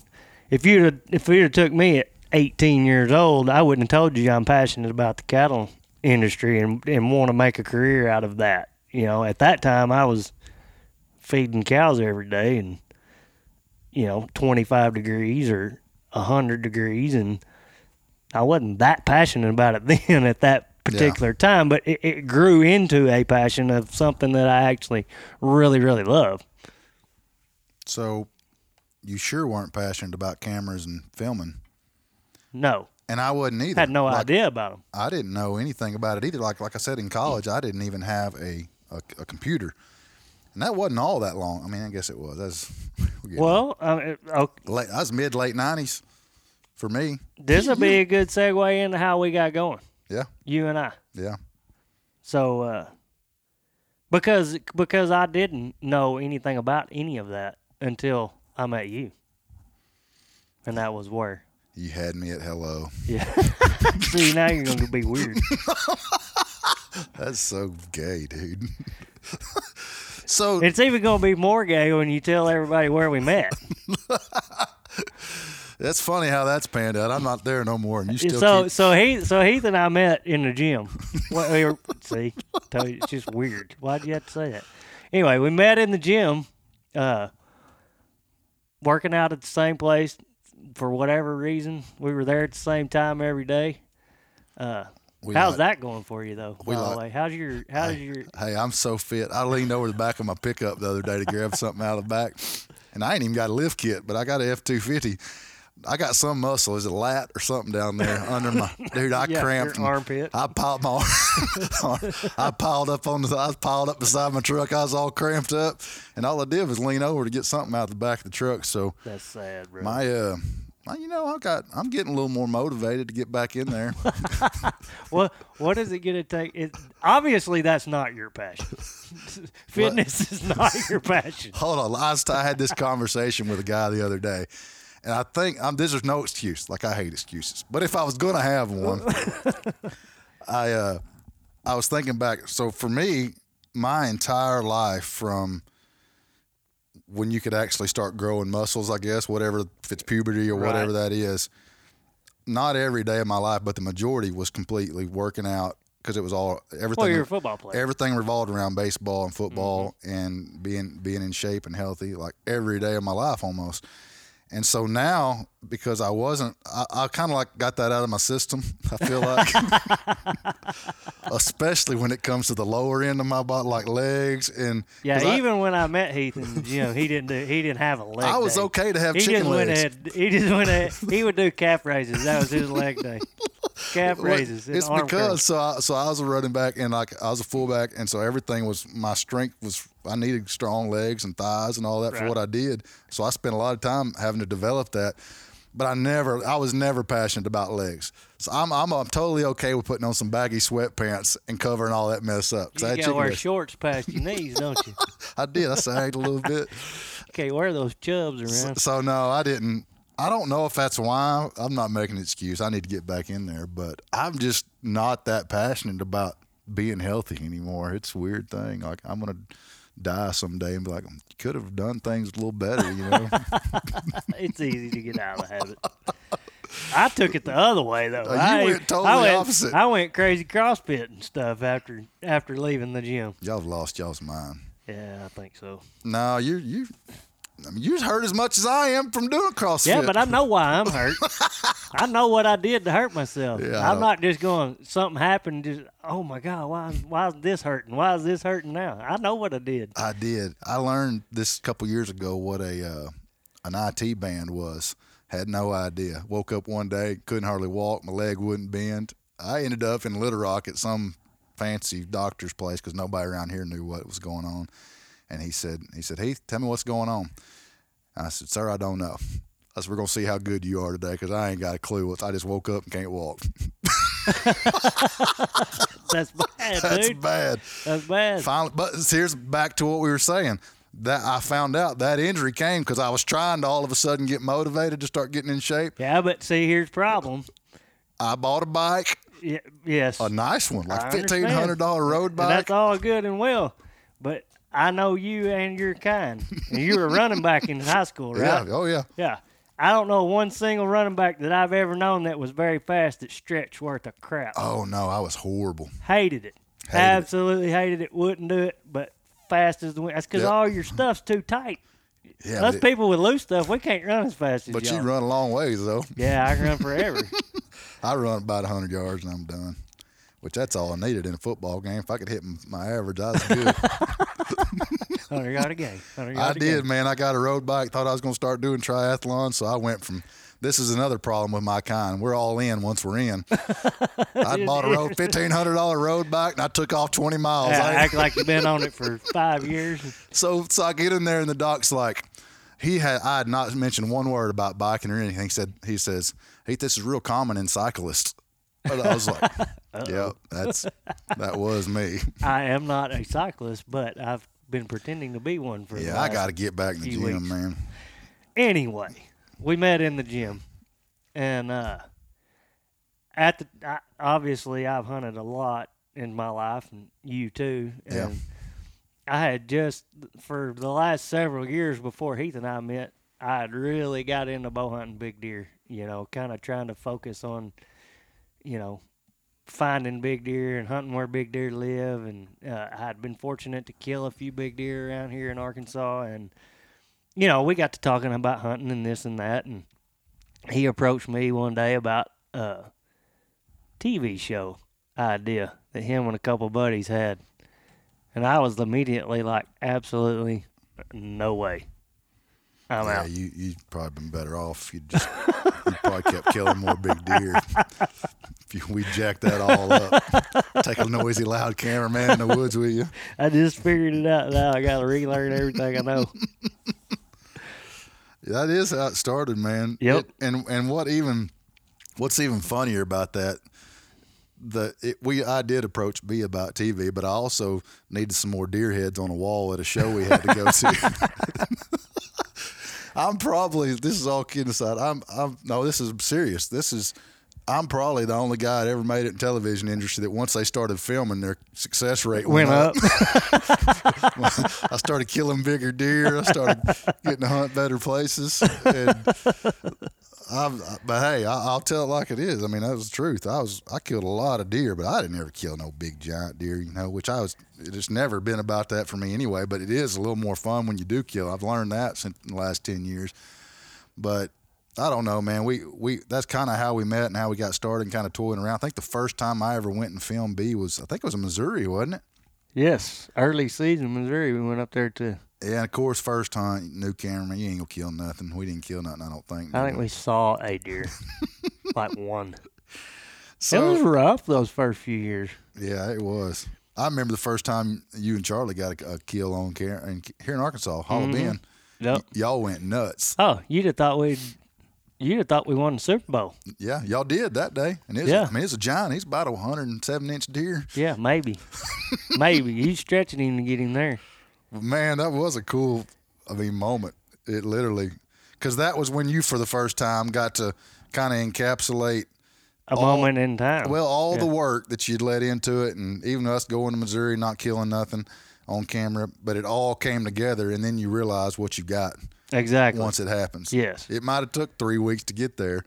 if you'd if you'd have took me at 18 years old, I wouldn't have told you I'm passionate about the cattle industry and and want to make a career out of that. You know, at that time I was feeding cows every day and you know 25 degrees or 100 degrees and I wasn't that passionate about it then at that particular time, but it, it grew into a passion of something that I actually really, really love. So you sure weren't passionate about cameras and filming. No, And I wasn't either. had no Like, idea about them. I didn't know anything about it either. Like like I said in college, I didn't even have a, a, a computer, and that wasn't all that long. I mean, I guess it was. That's we'll Well, I oh, late, I was mid late nineties for me. this will be a good segue into how we got going, Yeah, you and I. yeah. So, uh, because because I didn't know anything about any of that until I met you, and that was where. You had me at hello. Yeah. See, now you're gonna be weird. That's so gay, dude. So It's even going to be more gay when you tell everybody where we met. That's funny how that's panned out. I'm not there no more, and you still so keep. so he so Heath and I met in the gym. Well, we were- see, told you, it's just weird. Why'd you have to say that? Anyway, we met in the gym, uh, working out at the same place for whatever reason. We were there at the same time every day. Uh, We how's like- that going for you though? by like- the way, how's your how's your Hey, I'm so fit. I leaned over the back of my pickup the other day to grab something out of the back, and I ain't even got a lift kit, but I got a F250. I got some muscle. Is it lat or something down there under my dude? I Yeah, cramped. your armpit. I piled my. I piled up on the. I piled up beside my truck. I was all cramped up, and all I did was lean over to get something out the back of the truck. So that's sad, bro. my uh. You know, I got. I'm getting a little more motivated to get back in there. What what is it gonna take? It, obviously, that's not your passion. Fitness is not your passion. Hold on. last I had this conversation with a guy the other day, and I think um, this is no excuse. Like I hate excuses, but if I was going to have one, I uh, I was thinking back. So for me, my entire life from when you could actually start growing muscles, I guess, whatever if it's puberty or whatever Right. that is. Not every day of my life, but the majority was completely working out because it was all everything. Well, you're a football player. Everything revolved around baseball and football Mm-hmm. and being being in shape and healthy, like every day of my life almost. And so now, because I wasn't, I, I kind of like got that out of my system. I feel like, especially when it comes to the lower end of my body, like legs and Yeah, I- even when I met Heath in the gym, he didn't do, he didn't have a leg. I was day. okay to have He chicken just went legs. ahead. He just went ahead. He would do calf raises. That was his leg day. Calf Well, raises. It's because curls. so I, so I was a running back and like I was a fullback and so everything was my strength was I needed strong legs and thighs and all that for what I did. So I spent a lot of time having to develop that. But I never I was never passionate about legs. So I'm I'm, I'm totally okay with putting on some baggy sweatpants and covering all that mess up. I you gotta wear legs. shorts past your knees, don't you? I did. I sagged a little bit. Okay, wear those chubs around. So no, I didn't. I don't know if that's why. I'm not making an excuse. I need to get back in there, but I'm just not that passionate about being healthy anymore. It's a weird thing. Like I'm gonna die someday and be like, um, could have done things a little better, you know? it's easy to get out of the habit. I took it the other way though. Uh, you I, went totally I went, opposite. I went crazy CrossFit and stuff after after leaving the gym. y'all have lost y'all's mind. Yeah, I think so. No, you you. I mean, you're hurt as much as I am from doing CrossFit. Yeah, but I know why I'm hurt. I know what I did to hurt myself. Yeah, I'm not just going. Something happened. Just oh my god, why why is this hurting? Why is this hurting now? I know what I did. I did. I learned this a couple years ago what a uh, an IT band was. Had no idea. Woke up one day, couldn't hardly walk. My leg wouldn't bend. I ended up in Little Rock at some fancy doctor's place because nobody around here knew what was going on. And he said, he said, Heath, tell me what's going on. I said, sir, I don't know. I said, we're gonna see how good you are today because I ain't got a clue. I just woke up and can't walk. That's bad, That's dude. bad. That's bad. Finally, but here's back to what we were saying. That I found out that injury came because I was trying to all of a sudden get motivated to start getting in shape. Yeah, but see, here's the problem. I bought a bike, Y- yes, a nice one, like fifteen hundred dollar road And bike. that's all good and well, but I know you and your kind. And you were a running back in high school, right? Yeah. Oh yeah. Yeah. I don't know one single running back that I've ever known that was very fast that stretched worth of crap. Oh no, I was horrible. Hated it. Hated it. Absolutely hated it. Wouldn't do it, but fast as the wind. That's because Yep. all your stuff's too tight. Yeah. Us people with loose stuff, we can't run as fast as but y'all. you run a long ways though. Yeah, I can run forever. I run about hundred yards and I'm done. Which that's all I needed in a football game. If I could hit my average, I was good. Hundred yard a game. I did, man. I got a road bike. Thought I was going to start doing triathlon, so I went from. This is another problem with my kind. We're all in once we're in. I bought a road fifteen hundred dollar road bike, and I took off twenty miles. Yeah, I- act like you've been on it for five years. so, so I get in there, and the doc's like, he had. I had not mentioned one word about biking or anything. He said, he says, "Hey, this is real common in cyclists." But I was like, "Yep, that's that was me." I am not a cyclist, but I've been pretending to be one for. Yeah, I got to get back in the few gym, weeks. man. Anyway, we met in the gym, and uh, at the I, obviously I've hunted a lot in my life, and you too. And Yeah. I had just for the last several years before Heath and I met, I had really got into bow hunting big deer. You know, kind of trying to focus on, you know, finding big deer and hunting where big deer live. And uh, I had been fortunate to kill a few big deer around here in Arkansas. And, you know, we got to talking about hunting and this and that. And he approached me one day about a TV show idea that him and a couple buddies had. And I was immediately like, absolutely no way. I'm yeah, out. you you probably been better off you just you probably kept killing more big deer. if you, we jacked that all up, take a noisy, loud cameraman in the woods with you. I just figured it out now. I got to relearn everything I know. That is how it started, man. Yep. It- and and what even what's even funnier about that the it, we I did approach B about TV, but I also needed some more deer heads on a wall at a show we had to go to. I'm probably this is all kidding aside. I'm I'm no, this is serious. This is I'm probably the only guy that ever made it in television industry that once they started filming, their success rate went, Went up. I started killing bigger deer. I started getting to hunt better places. And I'm, but hey, I, I'll tell it like it is. I mean, that was the truth. I was I killed a lot of deer, but I didn't ever kill no big giant deer. You know, which I was. It's never been about that for me anyway. But it is a little more fun when you do kill. I've learned that since the last ten years. But I don't know, man. We we that's kind of how we met and how we got started and kind of toying around. I think the first time I ever went and filmed B was I think it was in Missouri, wasn't it? yes, early season Missouri. We went up there to. Yeah, and of course, first hunt, new camera, you ain't gonna kill nothing. We didn't kill nothing, I don't think. I think we saw a deer, like one. So, it was rough those first few years. yeah, it was. I remember the first time you and Charlie got a, a kill on camera and here in Arkansas, Hollow Mhm. Bend. Yep. Y'all went nuts. Oh, you'd have thought we'd. You'd have thought we won the Super Bowl. Yeah, y'all did that day. And it's, Yeah. I mean, it's a giant. He's about a 107 inch deer. Yeah, maybe, maybe you stretching him to get him there. Man, that was a cool, I mean, moment. It literally, because that was when you, for the first time, got to kind of encapsulate A All- moment in time. Well, all Yeah. the work that you'd let into it, and even us going to Missouri, not killing nothing on camera, but it all came together, and then you realize what you got exactly. once it happens. Yes. It might have took three weeks to get there,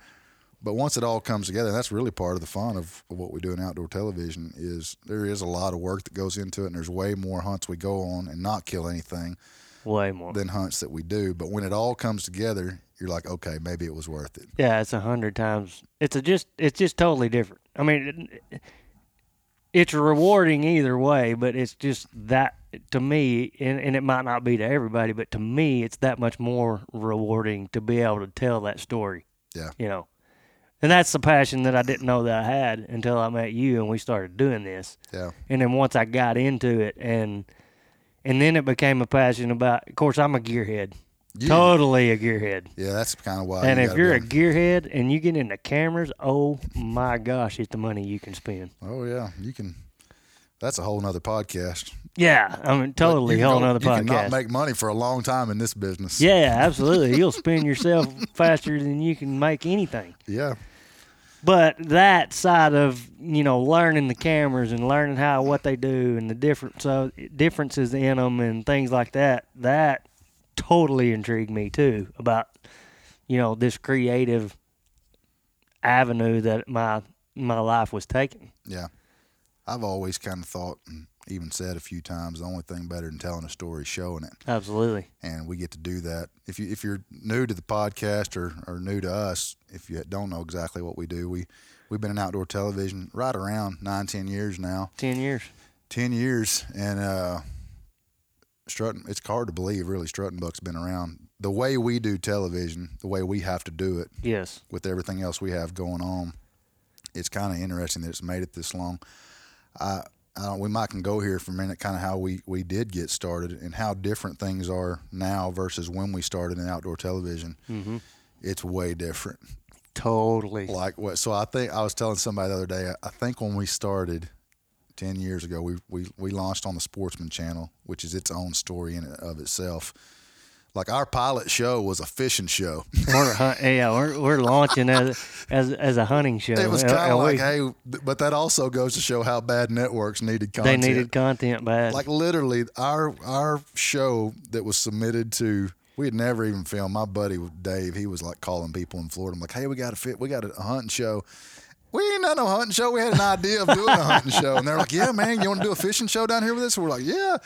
but once it all comes together, that's really part of the fun of, of what we do in outdoor television. Is there is a lot of work that goes into it, and there's way more hunts we go on and not kill anything Way more. than hunts that we do. But when it all comes together, you're like, okay, maybe it was worth it. Yeah, it's a hundred times. It's a just. It's just totally different. I mean, it, it's rewarding either way, but it's just that to me, and, and it might not be to everybody, but to me, it's that much more rewarding to be able to tell that story. Yeah. You know, and that's the passion that I didn't know that I had until I met you and we started doing this. Yeah. And then once I got into it, and and then it became a passion about. Of course, I'm a gearhead. You- Totally a gearhead. Yeah, that's kind of why. And you if you're a gearhead and you get into cameras, oh my gosh, it's the money you can spend. oh yeah, you can. That's a whole nother podcast. Yeah, I mean, totally you whole don't- nother You cannot podcast. make money for a long time in this business. yeah, absolutely. You'll spend yourself faster than you can make anything. Yeah. But that side of you know learning the cameras and learning how what they do and the different so differences in them and things like that, that totally intrigued me too about you know this creative avenue that my my life was taking. Yeah. I've always kind of thought and even said a few times the only thing better than telling a story is showing it. Absolutely. And we get to do that. If you if you're new to the podcast or, or new to us, if you don't know exactly what we do, we we've been in outdoor television right around nine, ten years now. Ten years. Ten years and uh Strutton it's hard to believe really Strutting Buck's been around. The way we do television, the way we have to do it, Yes. with everything else we have going on, it's kind of interesting that it's made it this long. I, I don't, we might can go here for a minute, kind of how we, we did get started and how different things are now versus when we started in outdoor television. Mm-hmm. It's way different. Totally. Like what? So I think I was telling somebody the other day. I think when we started ten years ago, we we, we launched on the Sportsman Channel, which is its own story in and of itself. Like our pilot show was a fishing show. We're hunt, yeah, we're, we're launching as as as a hunting show. It was uh, kind of uh, like, we- hey, but that also goes to show how bad networks needed content. they needed content bad. like literally our our show that was submitted to. We had never even filmed. My buddy Dave, he was like calling people in Florida. I'm like, hey, we got a fit. We got a hunting show. We ain't done no hunting show. We had an idea of doing a hunting show, and they're like, "Yeah, man, you want to do a fishing show down here with us?" We're like, "Yeah."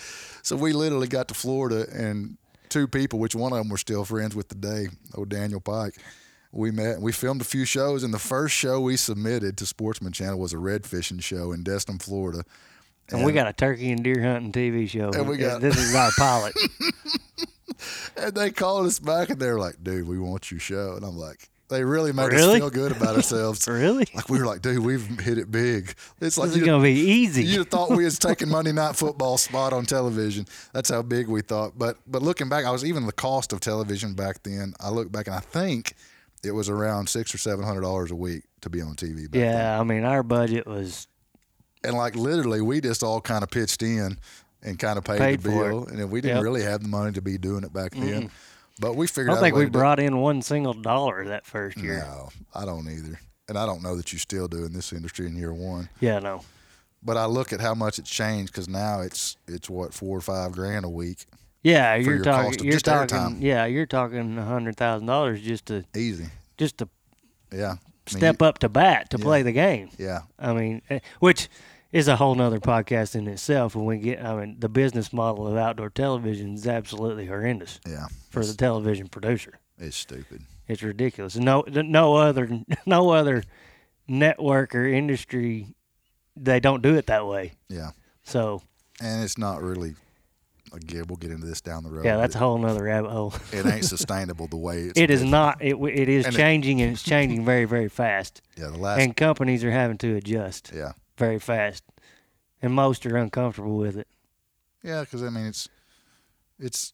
So we literally got to Florida, and two people, which one of them we're still friends with today, old Daniel Pike. We met. and We filmed a few shows, and the first show we submitted to Sportsman Channel was a red fishing show in Destin, Florida. and we got a turkey and deer hunting TV show. And we got- this is our pilot. And they called us back, and they were like, "Dude, we want your show." And I'm like, "They really made Really? us feel good about ourselves." really? like we were like, "Dude, we've hit it big." It's like This is you gonna be easy. You'd have thought we was taking Monday Night Football spot on television. That's how big we thought. But but looking back, I was even the cost of television back then. I look back and I think it was around six or seven hundred dollars a week to be on TV. Back then. yeah, I mean our budget was and like literally, we just all kind of pitched in and kind of paid, Paid the bill, and we didn't Yep. really have the money to be doing it back then. But we figured. I don't think we to do brought in one single dollar that first year. No, I don't either. And I don't know that you still do in this industry in year one. Yeah, no. But I look at how much it's changed because now it's it's what four or five grand a week, Yeah, you're your talking. You're just talking. Yeah, you're talking a hundred thousand dollars just to easy. just to Yeah, I mean, step up to bat to Yeah. play the game. yeah, I mean, eh, which is a whole nother podcast in itself. When we get, I mean, the business model of outdoor television is absolutely horrendous yeah. for the television producer. It's stupid. It's ridiculous. No, no other, no other network or industry, they don't do it that way. Yeah, So and it's not really. Again, we'll get into this down the road. yeah, that's a whole nother rabbit hole. it ain't sustainable the way it's. It is not. It it is And it- changing and it's changing very very fast. Yeah, the last. And companies are having to adjust yeah, very fast, and most are uncomfortable with it. yeah, because I mean it's, it's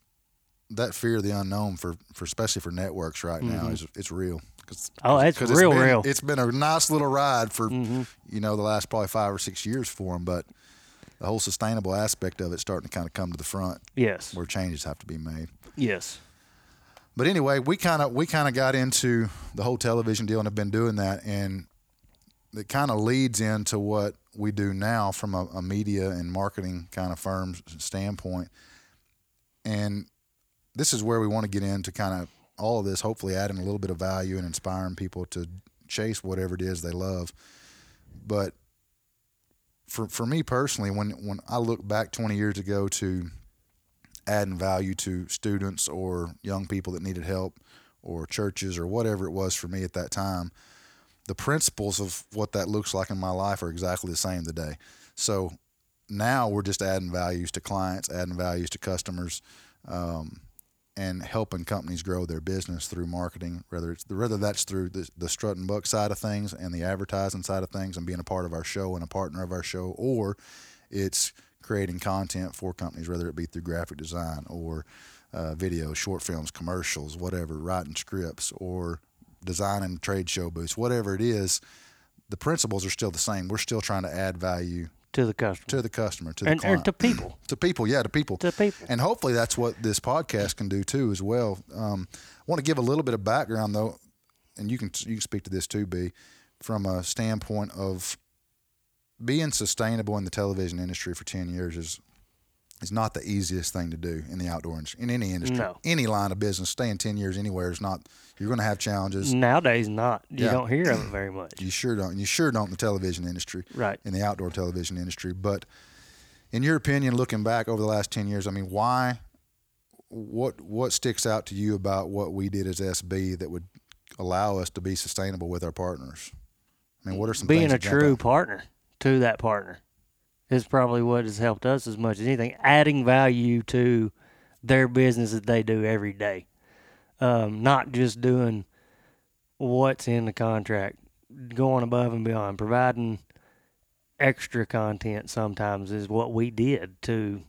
that fear of the unknown for, for especially for networks right now is it's real. Cause, Mm-hmm. Oh, it's 'cause real, been, real. It's been a nice little ride for Mm-hmm. you know the last probably five or six years for them, but the whole sustainable aspect of it starting to kind of come to the front Yes. where changes have to be made. Yes. But anyway, we kind of we kind of got into the whole television deal and have been doing that, and it kind of leads into what we do now from a, a media and marketing kind of firm's standpoint. And this is where we want to get into kind of all of this, hopefully adding a little bit of value and inspiring people to chase whatever it is they love. But for for me personally, when when I look back 20 years ago to adding value to students or young people that needed help or churches or whatever it was for me at that time the principles of what that looks like in my life are exactly the same today. So now we're just adding values to clients adding values to customers um, and helping companies grow their business through marketing whether it's whether that's through the, the strut and buck side of things and the advertising side of things and being a part of our show and a partner of our show or it's creating content for companies, whether it be through graphic design or uh, video, short films, commercials, whatever, writing scripts or designing trade show booths, whatever it is. The principles are still the same. We're still trying to add value To the customer to the customer, to the and or client, to people. to people. Yeah, to people. To people. And hopefully that's what this podcast can do too, as well. Um, I want to give a little bit of background though, and you can you can speak to this too, B, from a standpoint of being sustainable in the television industry for ten years is is not the easiest thing to do in the outdoor industry, in any industry, No. any line of business. Staying ten years anywhere is not. You're going to have challenges. Nowadays, not. You Yeah. don't hear of it very much. You sure don't. You sure don't in the television industry, Right. In the outdoor television industry. But in your opinion, looking back over the last ten years, I mean, why? What what sticks out to you about what we did as SB that would allow us to be sustainable with our partners? I mean, what are some Being a true partner to that partner is probably what has helped us as much as anything. Adding value to their business that they do every day, um, not just doing what's in the contract, going above and beyond, providing extra content. Sometimes is what we did to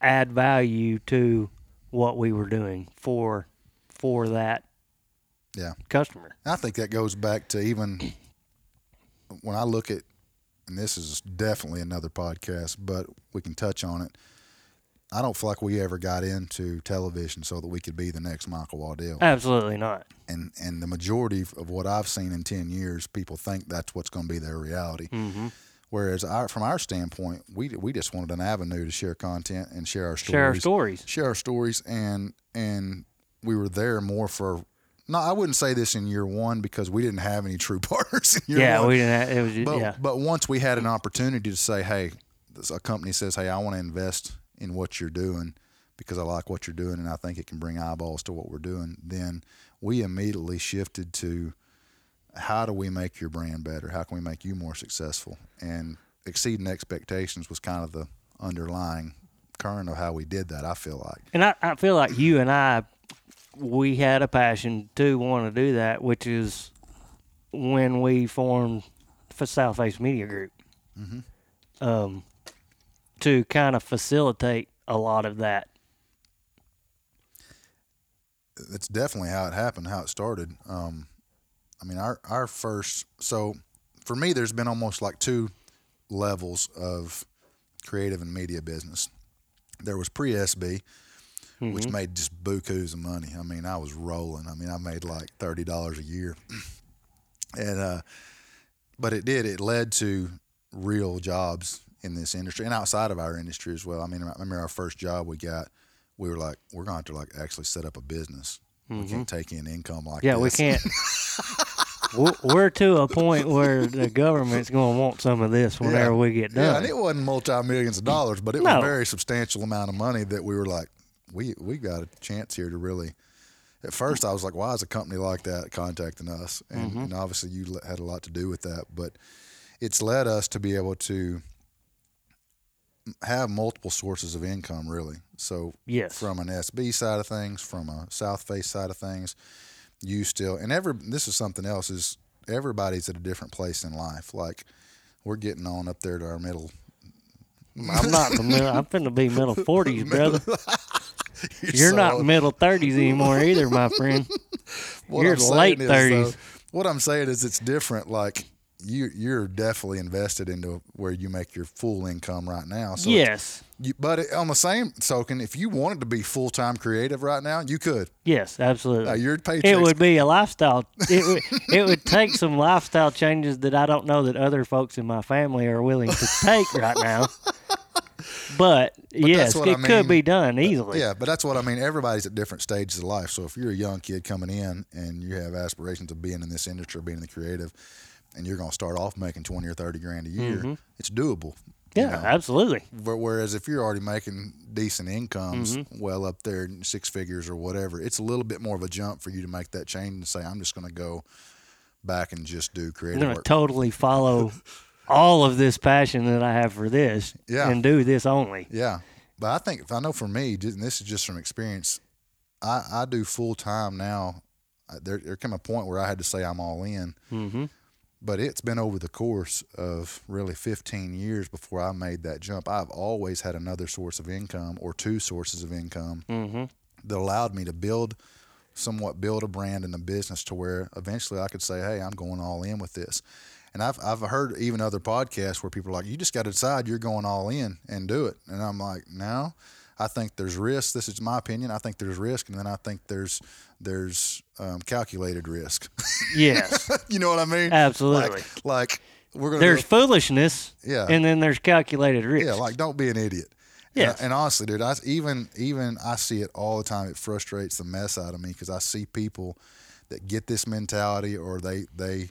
add value to what we were doing for for that Yeah. customer. I think that goes back to even when I look at, and this is definitely another podcast, but we can touch on it. I don't feel like we ever got into television so that we could be the next Michael Waddell. Absolutely not. And and the majority of what I've seen in ten years, people think that's what's going to be their reality. Mm-hmm. Whereas our, from our standpoint, we we just wanted an avenue to share content and share our stories, Share our stories. share our stories, and and we were there more for. No, I wouldn't say this in year one because we didn't have any true partners in year Yeah, one. we didn't. Have, it was But yeah. but once we had an opportunity to say, hey, this, a company says, hey, I want to invest in what you're doing because I like what you're doing and I think it can bring eyeballs to what we're doing, then we immediately shifted to how do we make your brand better? How can we make you more successful? And exceeding expectations was kind of the underlying current of how we did that. I feel like. And I, I feel like you and I, we had a passion to want to do that, which is when we formed for South Face Media Group, um, to kind of facilitate a lot of that. That's definitely how it happened, how it started. Um, I mean, our our first. So for me, there's been almost like two levels of creative and media business. There was pre SB, which made just bukus of money. I mean, I was rolling. I mean, I made like thirty dollars a year, and uh, but it did. It led to real jobs in this industry and outside of our industry as well. I mean, I remember our first job we got. We were like, we're going to have to like actually set up a business. We can't take in income like Mm-hmm. Yeah, we can't. we're- We're to a point where the government's going to want some of this whenever we get done. Yeah, and it wasn't multi millions of dollars, but it was a very substantial amount of money that we were like, we we got a chance here to really. At first, I was like, why is a company like that contacting us? And, Mm-hmm. and obviously, you had a lot to do with that, but it's led us to be able to have multiple sources of income, really. So Yes. from an SB side of things, from a South Face side of things, you still and every this is something else is everybody's at a different place in life. Like we're getting on up there to our middle. I'm not middle. I'm finna be middle 40s, brother. You're not so- middle 30s anymore either, my friend. what you're I'm saying late is, 30s. though, what I'm saying is it's different. Like you you're definitely invested into where you make your full income right now. So yes. you, but it, on the same token, if you wanted to be full time creative right now, you could. Yes, absolutely. Now, your it would be a lifestyle. It would, it would take some lifestyle changes that I don't know that other folks in my family are willing to take right now. But, yes, it I could be done easily. Yeah, but that's what I mean. Everybody's at different stages of life. So if you're a young kid coming in and you have aspirations of being in this industry, being in the creative, and you're going to start off making twenty or thirty grand a year, it's doable. you Yeah, know? absolutely. Wh- Whereas if you're already making decent incomes, Mm-hmm. well up there in six figures or whatever, it's a little bit more of a jump for you to make that change and say, I'm just going to go back and just do creative. I'm going to work. totally follow all of this passion that I have for this Yeah. and do this only. Yeah, but I think if I know for me, and this is just from experience, I, I do full time now. There there came a point where I had to say I'm all in, Mm-hmm. but it's been over the course of really 15 years before I made that jump. I've always had another source of income or two sources of income Mm-hmm. that allowed me to build somewhat build a brand in the business to where eventually I could say, "Hey, I'm going all in with this." And I've I've heard even other podcasts where people are like, "You just got to decide you're going all in and do it." And I'm like, "No, I think there's risk. This is my opinion. I think there's risk, and then I think there's there's um, calculated risk. Yes, you know what I mean? absolutely. Like, like we're gonna there's foolishness, Yeah. and then there's calculated risk. Yeah, like don't be an idiot. And- And, honestly, dude, I even even I see it all the time. It frustrates the mess out of me because I see people that get this mentality or they they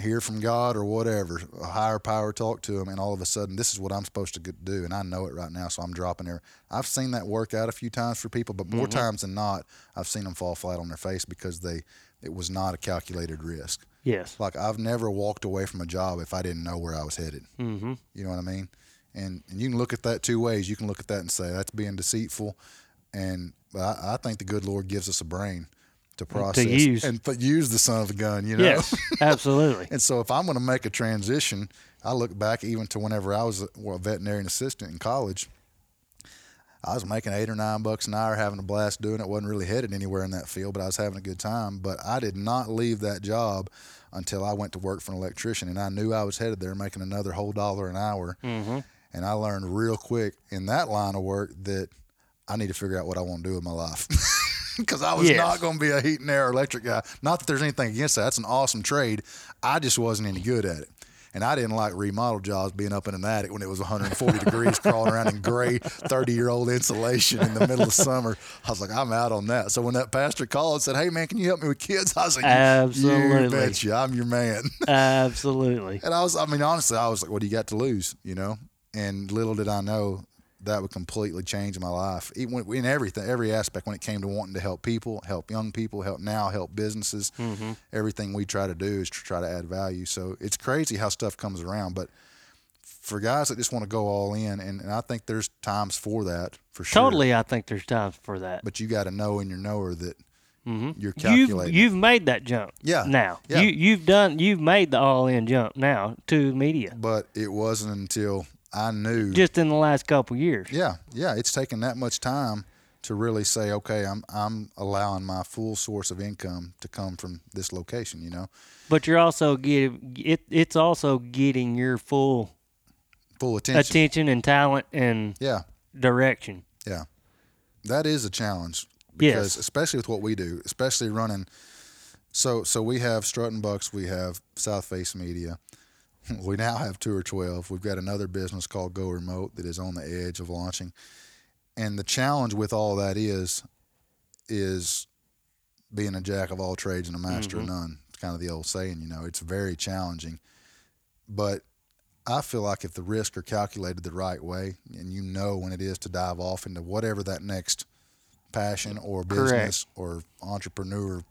hear from God or whatever, a higher power talk to them, and all of a sudden this is what I'm supposed to do, and I know it right now, so I'm dropping there. I've seen that work out a few times for people, but more times than not, I've seen them fall flat on their face because they it was not a calculated risk. yes, Like I've never walked away from a job if I didn't know where I was headed. mm-hmm. You know what I mean? And, and you can look at that two ways. You can look at that and say that's being deceitful, and but I, I think the good Lord gives us a brain to process use. and put, use the son of a gun. You know. yes, absolutely. and so if I'm going to make a transition, I look back even to whenever I was a, well, a veterinarian assistant in college. I was making eight or nine bucks an hour, having a blast doing it. wasn't really headed anywhere in that field, but I was having a good time. But I did not leave that job until I went to work for an electrician, and I knew I was headed there, making another whole dollar an hour. Mm-hmm. And I learned real quick in that line of work that I need to figure out what I want to do with my life. Because I was Yes. not going to be a heat and air electric guy. Not that there's anything against that. That's an awesome trade. I just wasn't any good at it. And I didn't like remodel jobs being up in an attic when it was 140 degrees, crawling around in gray 30 year old insulation in the middle of summer. I was like, I'm out on that. So when that pastor called and said, Hey, man, can you help me with kids? I was like, You Absolutely. betcha. I'm your man. Absolutely. And I was, I mean, honestly, I was like, what do you got to lose, you know? And little did I know that would completely change my life, even in everything, every aspect when it came to wanting to help people, help young people, help now, help businesses. Mm-hmm. Everything we try to do is to try to add value. So it's crazy how stuff comes around. But for guys that just want to go all in, and, and I think there's times for that, for sure. Totally, I think there's times for that. But you got to know in your knower that mm-hmm. you're You've calculating. you've made that jump. Yeah. Now Yeah. you you've done you've made the all in jump now to media but it wasn't until I knew just in the last couple years. Yeah, yeah, it's taken that much time to really say, okay, I'm I'm allowing my full source of income to come from this location. You know, But you're also getting it. It's also getting your full full attention. attention and talent and Yeah, direction. yeah, that is a challenge because Yes. especially with what we do, especially running. So so we have Strutton Bucks, we have South Face Media. We now have Tour 12. We've got another business called Go Remote that is on the edge of launching. And the challenge with all that is is being a jack of all trades and a master of mm-hmm. none. It's kind of the old saying, you know, it's very challenging. But I feel like if the risks are calculated the right way and you know when it is to dive off into whatever that next passion or business or entrepreneur,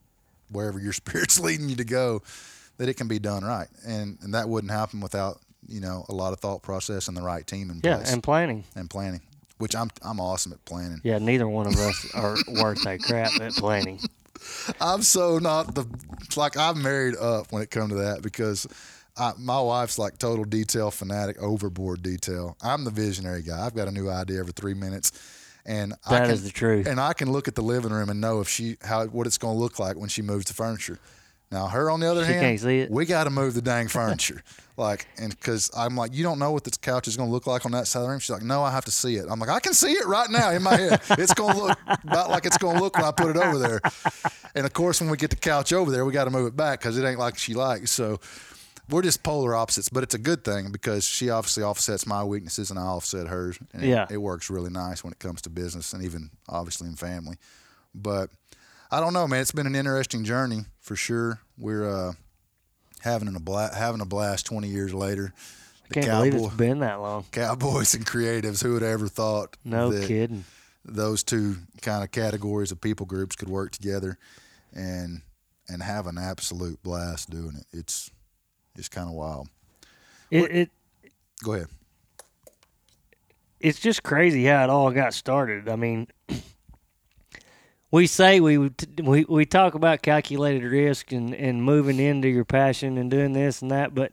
wherever your spirit's leading you to go, that it can be done right. And and that wouldn't happen without, you know, a lot of thought process and the right team in Yeah, place and planning. and planning. Which I'm I'm awesome at planning. Yeah, neither one of us are worth a crap at planning. I'm so not the like I'm married up when it comes to that because I, my wife's like total detail fanatic, overboard detail. I'm the visionary guy. I've got a new idea every three minutes, and I can, is the truth. And I can look at the living room and know if she how what it's going to look like when she moves the furniture. Now her on the other She hand, can't see it. we got to move the dang furniture. like, and because I'm like, you don't know what this couch is going to look like on that side of the room. She's like, no, I have to see it. I'm like, I can see it right now in my head. It's going to look about like it's going to look when I put it over there. And of course, when we get the couch over there, we got to move it back because it ain't like she likes. So we're just polar opposites, but it's a good thing because she obviously offsets my weaknesses and I offset hers. And Yeah. it, it works really nice when it comes to business and even obviously in family. But I don't know, man. It's been an interesting journey for sure. We're uh, having a blast, having a blast. Twenty years later, I can't believe it's been that long. cowboys and creatives. Who would have ever thought? No kidding. Those two kind of categories of people groups could work together, and and have an absolute blast doing it. It's it's kind of wild. It, it Go ahead. it's just crazy how it all got started. I mean, we say we we we talk about calculated risk and and moving into your passion and doing this and that, but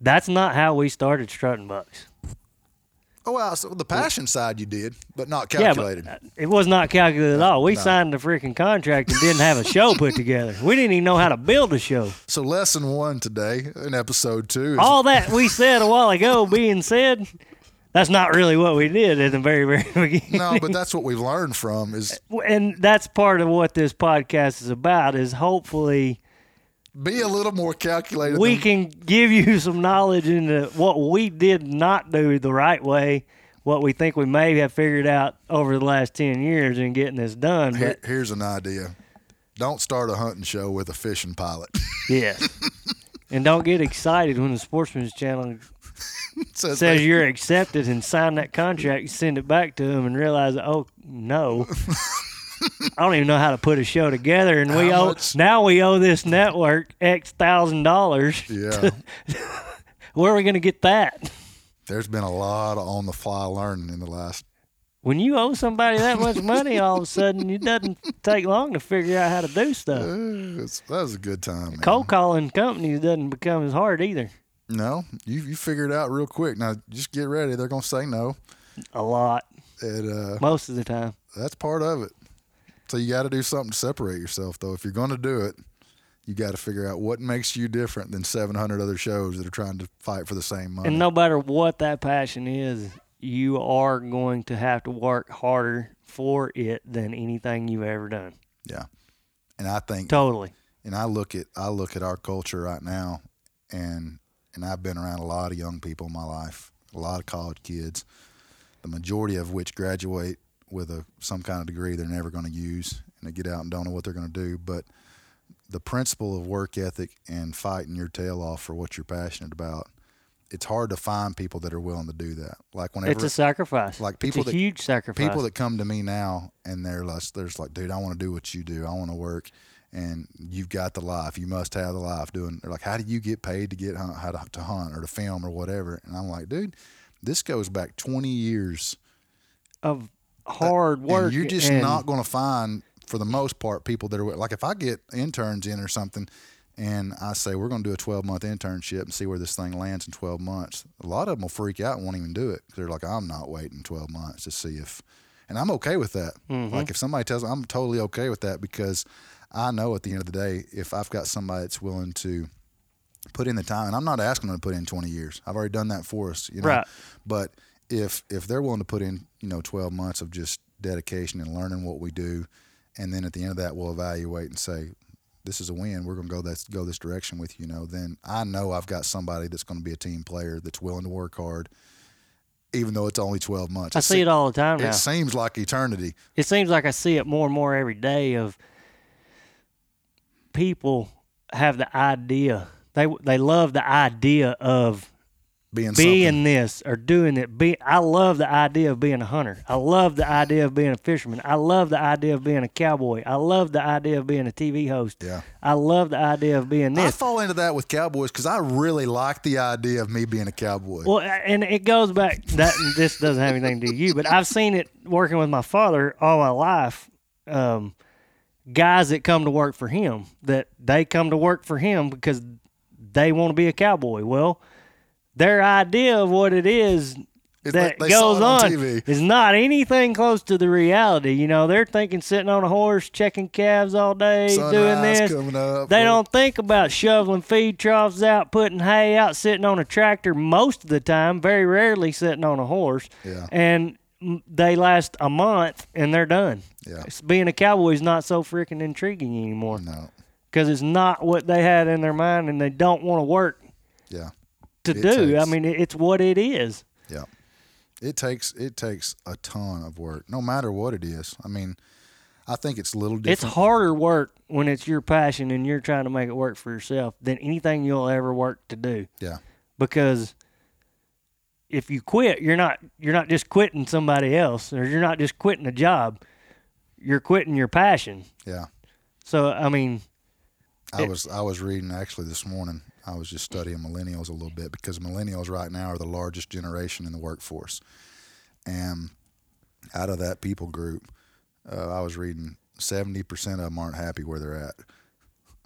that's not how we started strutting bucks. Oh well, so the passion side you did, but not calculated. Yeah, but uh, it was not calculated at all. We no. signed the freaking contract and didn't have a show put together. We didn't even know how to build a show. so lesson one today in episode two is All that we said a while ago being said, that's not really what we did at the very very beginning. no, but that's what we've learned from is and that's part of what this podcast is about is hopefully be a little more calculated. we than- can give you some knowledge into what we did not do the right way what we think we may have figured out over the last 10 years in getting this done Here, but here's an idea. Don't start a hunting show with a fishing pilot. yes and don't get excited when the sportsman's channel Says says you're accepted and sign that contract send it back to them and realize oh no I don't even know how to put a show together, and we How owe much- now we owe this network X thousand dollars. yeah, Where are we going to get that? there's been a lot of on the fly learning in the last. When you owe somebody that much money, all of a sudden it doesn't take long to figure out how to do stuff. It's- that was a good time. Man. Cold calling companies doesn't become as hard either. No, you you figured it out real quick. Now just get ready. They're gonna say no, A lot, and uh, most of the time. that's part of it. So you got to do something to separate yourself, though. If you're gonna do it, you got to figure out what makes you different than 700 other shows that are trying to fight for the same money. And no matter what that passion is, you are going to have to work harder for it than anything you've ever done. yeah, and I think Totally. and I look at I look at our culture right now, and and I've been around a lot of young people in my life, a lot of college kids, the majority of which graduate with a some kind of degree they're never going to use, and they get out and don't know what they're going to do. But the principle of work ethic and fighting your tail off for what you're passionate about, it's hard to find people that are willing to do that. Like whenever It's a sacrifice. like people it's a that- huge sacrifice. people that come to me now and they're like, dude, I want to do what you do. I want to work. And you've got the life. You must have the life. Doing. They're like, how do you get paid to get hunt, how to, to hunt or to film or whatever? And I'm like, dude, this goes back 20 years. of hard work. And you're just and not going to find, for the most part, people that are like, if I get interns in or something, and I say we're going to do a 12 month internship and see where this thing lands in 12 months, a lot of them will freak out and won't even do it. They're like, I'm not waiting 12 months to see if, and I'm okay with that. Mm-hmm. Like if somebody tells me, I'm totally okay with that because I know at the end of the day, if I've got somebody that's willing to put in the time, and I'm not asking them to put in 20 years. I've already done that for us, you know. Right. But if if they're willing to put in, you know, 12 months of just dedication and learning what we do, and then at the end of that, we'll evaluate and say, this is a win. We're going to go this go this direction with you. You know, then I know I've got somebody that's going to be a team player that's willing to work hard, even though it's only 12 months. I see it all the time now. It seems like eternity. it seems like I see it more and more every day of people have the idea. They they love the idea of Being, being something. this or doing it. Be I love the idea of being a hunter. I love the idea of being a fisherman. I love the idea of being a cowboy. I love the idea of being a TV host. Yeah. I love the idea of being this. I fall into that with cowboys because I really like the idea of me being a cowboy. Well, and it goes back that this doesn't have anything to do with you, but I've seen it working with my father all my life. Um, guys that come to work for him, that they come to work for him because they want to be a cowboy. Well, their idea of what it is It's that like goes on on TV. is not anything close to the reality. You know, they're thinking sitting on a horse, checking calves all day, doing this. up. They or- don't think about shoveling feed troughs out, putting hay out, sitting on a tractor most of the time, very rarely sitting on a horse. Yeah. And they last a month and they're done. Yeah. It's- Being a cowboy is not so freaking intriguing anymore No. because it's not what they had in their mind and they don't want to work Yeah. to It do. I mean, it's what it is. Yeah. It takes it takes a ton of work, no matter what it is. I mean, I think it's a little It's harder work when it's your passion and you're trying to make it work for yourself than anything you'll ever work to do. yeah. because if you quit, you're not you're not just quitting somebody else, or you're not just quitting a job. You're quitting your passion. Yeah. So I mean, I It- was I was reading actually this morning. I was just studying millennials a little bit because millennials right now are the largest generation in the workforce, and out of that people group, uh, I was reading seventy percent of them aren't happy where they're at.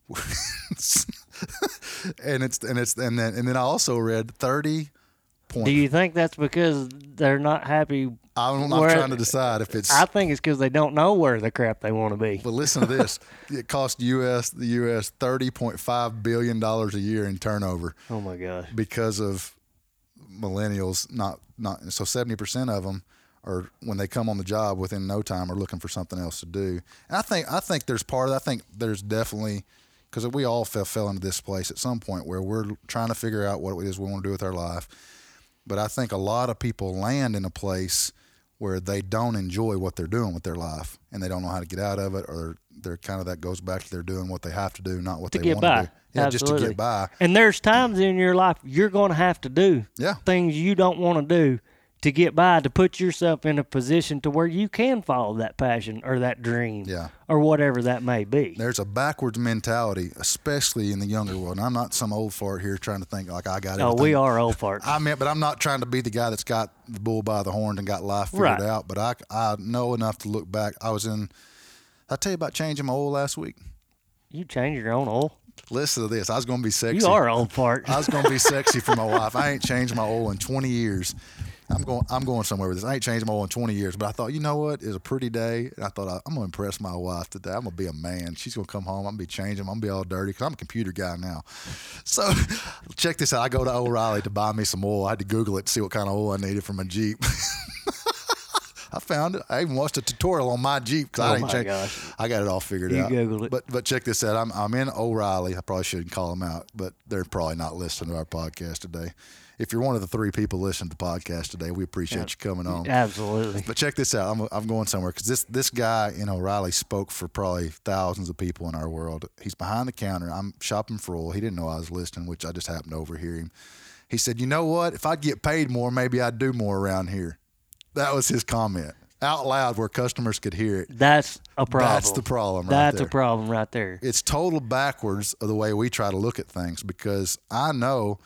and it's and it's and then and then I also read thirty point. do you think that's because they're not happy? I'm, I'm where- trying to decide if it's. I think it's because they don't know where the crap they want to be. but listen to this: it cost U.S. the U.S. thirty point five billion dollars a year in turnover. Oh my gosh! because of millennials not not so 70% of them are when they come on the job within no time are looking for something else to do and i think i think there's part of that i think there's definitely because we all fell, fell into this place at some point where we're trying to figure out what it is we want to do with our life but i think a lot of people land in a place where they don't enjoy what they're doing with their life and they don't know how to get out of it or they're kind of that goes back to they're doing what they have to do not what To they want by. to do yeah just to get by. And there's times in your life you're going to have to do yeah. things you don't want to do to get by to put yourself in a position to where you can follow that passion or that dream Yeah. or whatever that may be. there's a backwards mentality, especially in the younger world. And I'm not some old fart here trying to think like I got it. Oh, we are old farts. I mean, but I'm not trying to be the guy that's got the bull by the horns and got life figured Right. out. But I, I know enough to look back. I was in. I tell you about changing my oil last week. You change your own oil. Listen to this. I was going to be sexy. You are old fart. I was going to be sexy for my wife. I ain't changed my oil in 20 years. I'm going. I'm going somewhere with this. I ain't changed my oil in 20 years, but I thought, you know what? It's a pretty day, and I thought I, am going to impress my wife today. I'm going to be a man. She's going to come home. I'm going to be changing. I'm going to be all dirty because I'm a computer guy now. So, check this out. I go to O'Reilly to buy me some oil. I had to Google it to see what kind of oil I needed for my Jeep. I found it. I even watched a tutorial on my Jeep because Oh I didn't change. gosh. I got it all figured You out. Googled it. But but check this out. I'm I'm in O'Reilly. I probably shouldn't call them out, but they're probably not listening to our podcast today. If you're one of the three people listening to the podcast today, we appreciate you coming on. Absolutely. But check this out. I'm, I'm going somewhere because this this guy in O'Reilly spoke for probably thousands of people in our world. He's behind the counter. I'm shopping for oil. He didn't know I was listening, which I just happened to overhear him. He said, "You know what? If I'd get paid more, maybe I'd do more around here." That was his comment out loud where customers could hear it. That's a problem. That's the problem right That's there. a problem right there. It's total backwards of the way we try to look at things because I know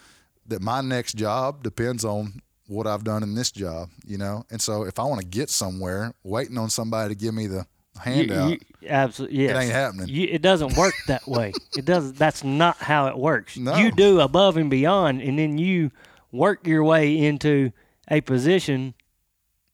that my next job depends on what I've done in this job, you know? And so if I want to get somewhere, waiting on somebody to give me the handout, absolutely. Yes. ain't happening. You, it doesn't work that way. It doesn't. That's not how it works. No. You do above and beyond, and then you work your way into a position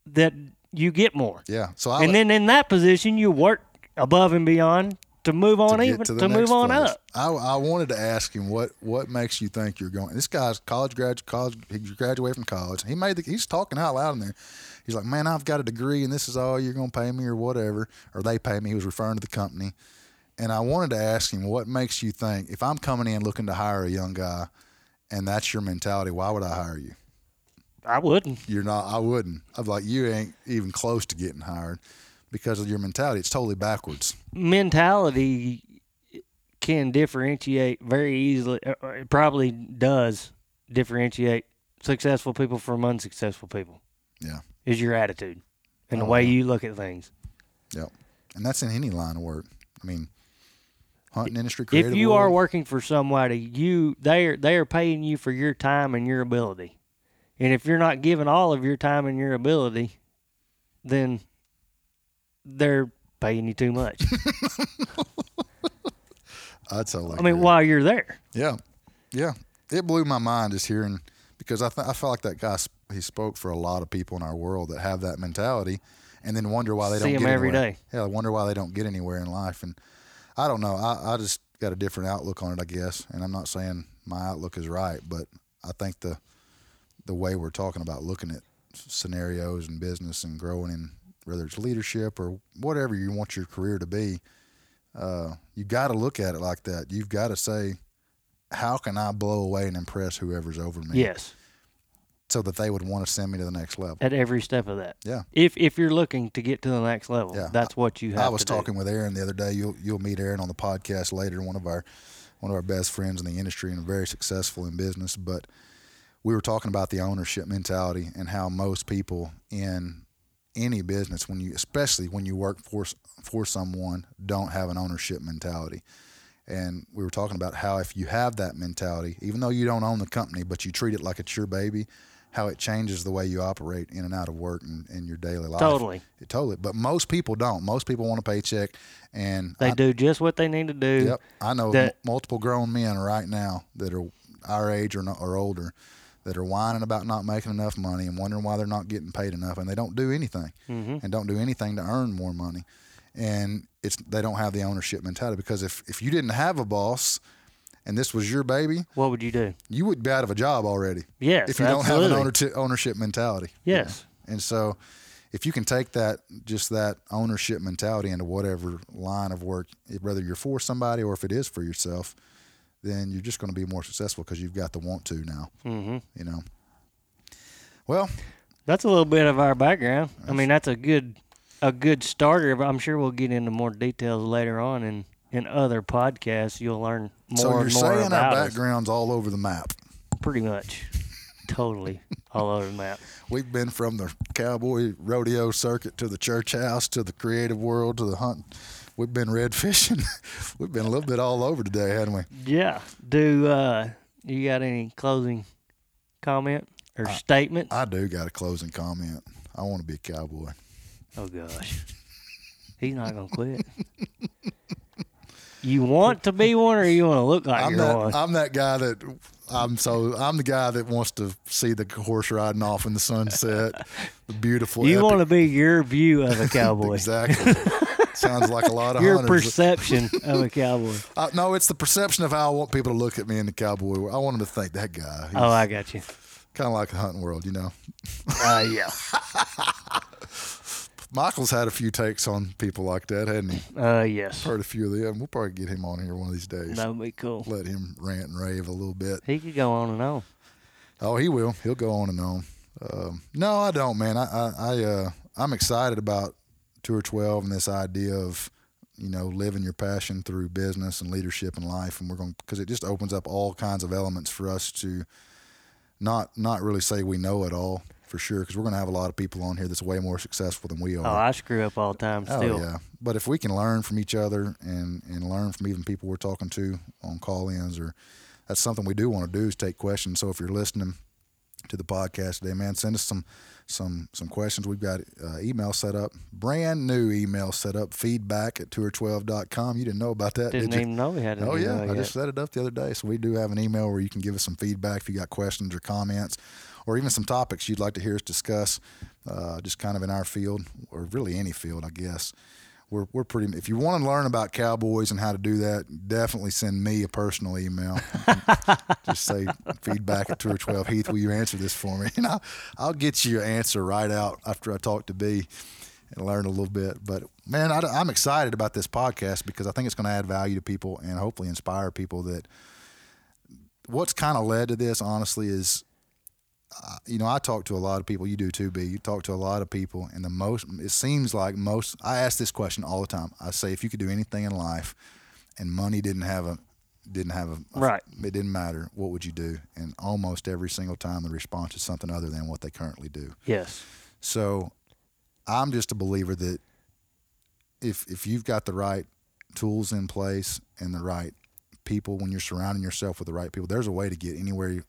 that you get more. yeah. So I and then in that position, you work above and beyond to move on to even to, to, move on place. up. I, I wanted to ask him what what makes you think you're going. This guy's college grad college he graduated from college. He made the, he's talking out loud in there. He's like, man, I've got a degree and this is all you're going to pay me or whatever, or they pay me. He was referring to the company, and I wanted to ask him what makes you think if I'm coming in looking to hire a young guy, and that's your mentality, why would I hire you? I wouldn't. You're not. I wouldn't. I'm like you ain't even close to getting hired because of your mentality. It's totally backwards. mentality can differentiate very easily. uh, uh, It probably does differentiate successful people from unsuccessful people. Yeah. Is your attitude and the Oh, way yeah. you look at things. Yep. And that's in any line of work. I mean, hunting industry, if you are working for somebody, you they are they are paying you for your time and your ability. And if you're not giving all of your time and your ability, then they're paying you too much. I'd totally. I mean, agree. while you're there. Yeah, yeah. It blew my mind just hearing because I th- I felt like that guy sp- he spoke for a lot of people in our world that have that mentality, and then wonder why they See don't 'em get every anywhere. day. Yeah, I wonder why they don't get anywhere in life, and I don't know. I, I just got a different outlook on it, I guess. And I'm not saying my outlook is right, but I think the the way we're talking about looking at scenarios and business and growing in whether it's leadership or whatever you want your career to be, uh, you got to look at it like that. You've got to say, how can I blow away and impress whoever's over me? Yes. So that they would want to send me to the next level. At every step of that. Yeah. If if you're looking to get to the next level, Yeah. that's what you have I was to do. talking with Aaron the other day. You'll you'll meet Aaron on the podcast later. One of our one of our best friends in the industry and very successful in business. But we were talking about the ownership mentality and how most people in any business, when you especially when you work for for someone, don't have an ownership mentality. And we were talking about how if you have that mentality, even though you don't own the company, but you treat it like it's your baby, how it changes the way you operate in and out of work and in your daily life. Totally. It totally. But most people don't. Most people want a paycheck, and They I, do just what they need to do. Yep, I know that- m- multiple grown men right now that are our age or not, or older that are whining about not making enough money and wondering why they're not getting paid enough, and they don't do anything Mm-hmm. and don't do anything to earn more money, and it's they don't have the ownership mentality because if if you didn't have a boss and this was your baby, What would you do? you would be out of a job already Yes. if you absolutely. don't have an ownership ownership mentality. Yes. And so if you can take that just that ownership mentality into whatever line of work, whether you're for somebody or if it is for yourself, then you're just going to be more successful because you've got the want to now. hmm You know. Well, That's a little bit of our background. I mean, that's a good a good starter. But I'm sure we'll get into more details later on in in other podcasts. You'll learn more so you're and more saying our about us. background's all over the map. Pretty much, totally all over the map. We've been from the cowboy rodeo circuit to the church house to the creative world to the hunt. We've been red fishing. We've been a little bit all over today, haven't we? Yeah. Do uh, you got any closing comment or statement? I do got a closing comment. I want to be a cowboy. oh gosh, he's not gonna quit. You want to be one, or you want to look like I'm that one? I'm that guy that I'm so I'm the guy that wants to see the horse riding off in the sunset, the beautiful. you epic- want to be your view of a cowboy, exactly. Sounds like a lot of your hunters. perception of a cowboy. Uh, no, it's the perception of how I want people to look at me in the cowboy. world. I want them to think that guy. Oh, I got you. kind of like the hunting world, you know. Uh, yeah. Michael's had a few takes on people like that, hadn't he? Uh, yes. Heard a few of them. We'll probably get him on here one of these days. That would be cool. Let him rant and rave a little bit. He could go on and on. Oh, he will. He'll go on and on. Um, no, I don't, man. I, I, I uh, I'm excited about Tour 12 and this idea of, you know, living your passion through business and leadership and life, and we're going because it just opens up all kinds of elements for us to not not really say we know it all for sure, because we're going to have a lot of people on here that's way more successful than we oh, are. Oh, I screw up all the time oh, Still. Oh, yeah. But if we can learn from each other and, and learn from even people we're talking to on call ins, or that's something we do want to do is take questions. So if you're listening to the podcast today, man, send us some some some questions. We've got uh, email set up, brand new email set up, feedback at tour12.com. You didn't know about that, Didn't did you? even know we had an Oh yeah, I just set it up the other day. So we do have an email where you can give us some feedback if you got questions or comments, or even some topics you'd like to hear us discuss, uh, just kind of in our field or really any field, I guess. We're we're pretty. If you want to learn about cowboys and how to do that, definitely send me a personal email. just say feedback at tour twelve. Heath, will you answer this for me? And I'll I'll get you your answer right out after I talk to B and learn a little bit. But man, I, am excited about this podcast because I think it's going to add value to people and hopefully inspire people. That what's kind of led to this, honestly, is uh, you know I talk to a lot of people. You do too, B. You talk to a lot of people, and the most it seems like most. I ask this question all the time. I say, if you could do anything in life, and money didn't have a didn't have a, a Right. it didn't matter what would you do and almost every single time the response is something other than what they currently do Yes. so I'm just a believer that if if you've got the right tools in place and the right people when you're surrounding yourself with the right people, there's a way to get anywhere you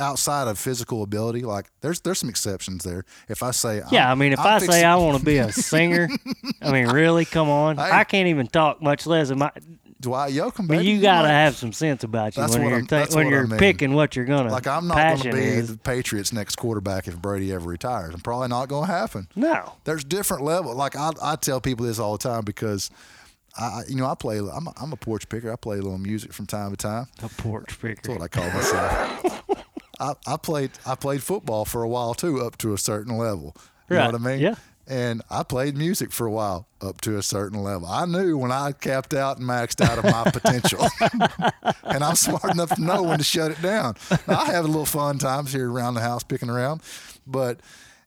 outside of physical ability. Like there's there's some exceptions there. If I say Yeah, I'm- mean, if i fixing- say I want to be a singer, I mean, really, come on. Hey. I can't even talk, much less am I. Dwight Yoakam, But you gotta might- have some sense about you when you're ta- when you're mean. picking what you're gonna. like I'm not gonna be is. the Patriots' next quarterback if Brady ever retires. I'm probably not going to happen. No. there's different level. Like I, I tell people this all the time because I, I- you know, I play. I'm a, I'm a porch picker. I play a little music from time to time. A porch That's picker. what I call myself. I, I played. I played football for a while too, up to a certain level. You know what I mean? Yeah. And I played music for a while up to a certain level. I knew when I capped out and maxed out of my potential, and I'm smart enough to know when to shut it down. Now, I have a little fun times here around the house picking around, but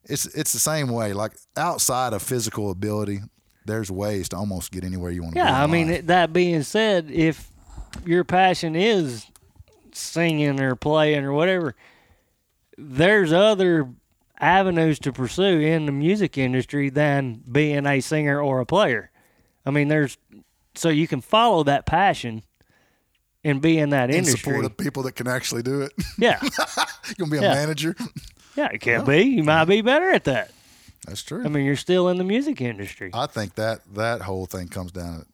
it's it's the same way. Like outside of physical ability, there's ways to almost get anywhere you want to. Yeah, I mean, that being said, if your passion is singing or playing or whatever, there's other avenues to pursue in the music industry than being a singer or a player. I mean, there's so you can follow that passion and be in that in industry. support of people that can actually do it. yeah, you gonna be a Yeah. manager. yeah, it can be. You might be better at that. That's true. I mean, you're still in the music industry. I think that that whole thing comes down. to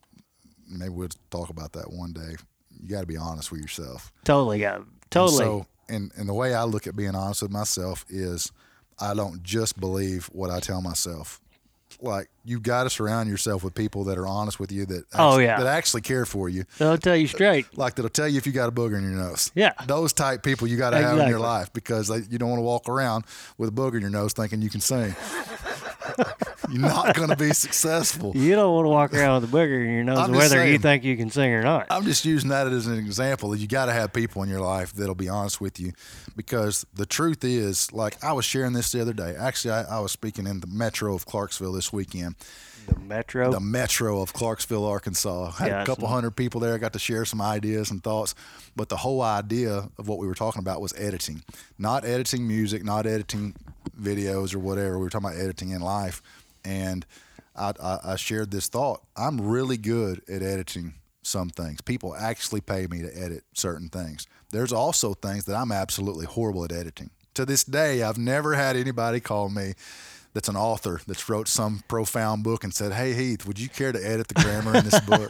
Maybe we'll talk about that one day. You got to be honest with yourself. Totally Yeah. totally. So, and and the way I look at being honest with myself is, I don't just believe what I tell myself. Like you got to surround yourself with people that are honest with you that Oh, actually, yeah. that actually care for you. They'll tell you straight. Like that'll tell you if you got a booger in your nose. Yeah. those type people you got to have in your life because they, you don't want to walk around with a booger in your nose thinking you can sing. You're not going to be successful. You don't want to walk around with a booger in your nose, whether you think you can sing or not. I'm just using that as an example. You got to have people in your life that'll be honest with you, because the truth is, like I was sharing this the other day. Actually, I, I was speaking in the metro of Clarksville this weekend. The Metro. The metro of Clarksville, Arkansas. I had a Gotcha. couple hundred people there. I got to share some ideas and thoughts. But the whole idea of what we were talking about was editing, not editing music, not editing videos or whatever. We were talking about editing in life, and I, I, I shared this thought. I'm really good at editing some things. People actually pay me to edit certain things. There's also things that I'm absolutely horrible at editing. To this day, I've never had anybody call me that's an author that's wrote some profound book and said, "Hey Heath, would you care to edit the grammar in this book?"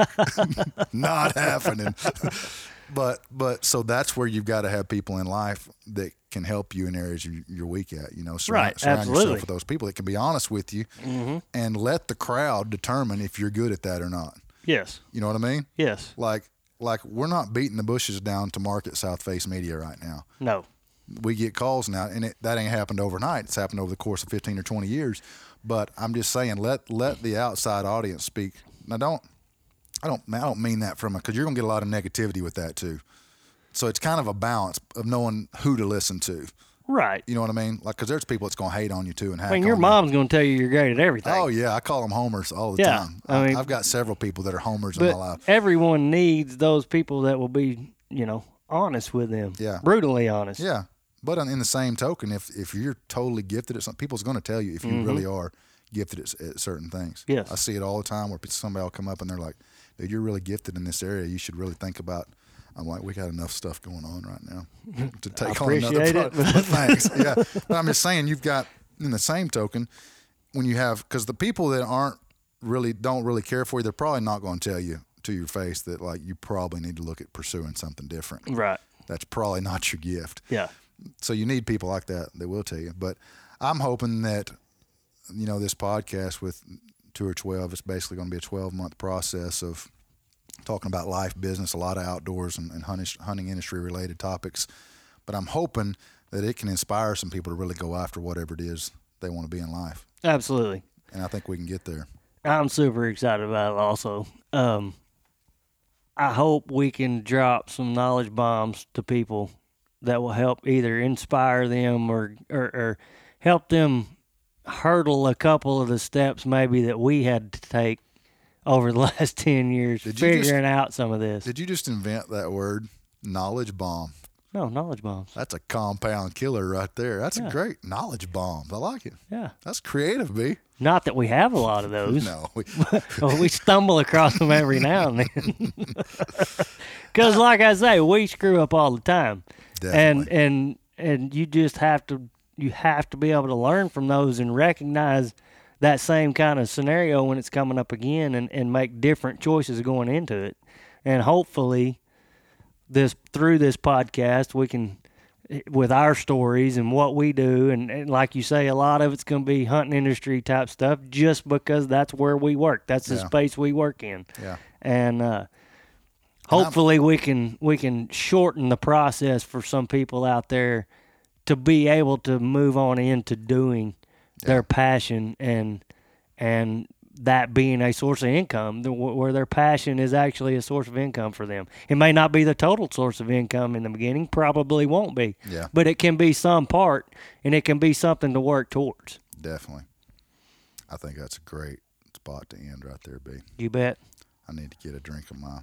Not happening. but but so that's where you've got to have people in life that can help you in areas you, you're weak at. You know, surround, Right, surround yourself with those people that can be honest with you, mm-hmm. and let the crowd determine if you're good at that or not. Yes. You know what I mean? Yes. Like like we're not beating the bushes down to market South Face Media right now. No. We get calls now, and it, that ain't happened overnight. It's happened over the course of 15 or 20 years. But I'm just saying, let let the outside audience speak. Now, don't I don't I don't mean that from a because you're gonna get a lot of negativity with that too. So it's kind of a balance of knowing who to listen to. Right. You know what I mean? Like, because there's people that's gonna hate on you too and hack I mean, your mom's going to tell you you're great at everything. Oh yeah, I call them homers all the Yeah, time. I mean- I've got several people that are homers in my but life. everyone needs those people that will be, you know, honest with them. Yeah. Brutally honest. Yeah, but in in the same token, if if you're totally gifted at something, people's going to tell you if you really are gifted at, at certain things. Mm-hmm. Yes. I see it all the time where somebody will come up and they're like, "Dude, you're really gifted in this area. You should really think about." I'm like, we got enough stuff going on right now to take on another appreciate it. But thanks. Yeah, but I'm just saying, you've got in the same token when you have because the people that aren't really don't really care for you, they're probably not going to tell you to your face that like you probably need to look at pursuing something different. Right. That's probably not your gift Yeah. So you need people like that that will tell you. But I'm hoping that you know this podcast with Tour 12 is basically going to be a 12 month process of talking about life, business, a lot of outdoors and, and hunting, hunting industry related topics. But I'm hoping that it can inspire some people to really go after whatever it is they want to be in life, Absolutely. and I think we can get there. I'm super excited about it also. Um, I hope we can drop some knowledge bombs to people that will help either inspire them or, or, or help them hurdle a couple of the steps maybe that we had to take over the last 10 years Did you just- figuring out some of this. Did you just invent that word, knowledge bomb? no, knowledge bombs. That's a compound killer right there. That's Yeah. a great knowledge bomb. I like it. Yeah. That's creative, B. Not that we have a lot of those. No, we, well, we stumble across them every now and then. Because, like I say, we screw up all the time, Definitely. and and you just have to you have to be able to learn from those and recognize that same kind of scenario when it's coming up again, and and make different choices going into it, and hopefully, this through this podcast we can. With our stories and what we do, and, and like you say, a lot of it's going to be hunting industry type stuff, just because that's where we work. That's the Yeah. space we work in yeah. and uh, hopefully we can we can shorten the process for some people out there to be able to move on into doing their passion and and that being a source of income where their passion is actually a source of income for them it may not be the total source of income in the beginning probably won't be Yeah. but it can be some part and it can be something to work towards Definitely. I think that's a great spot to end right there, B. you bet I need to get a drink of my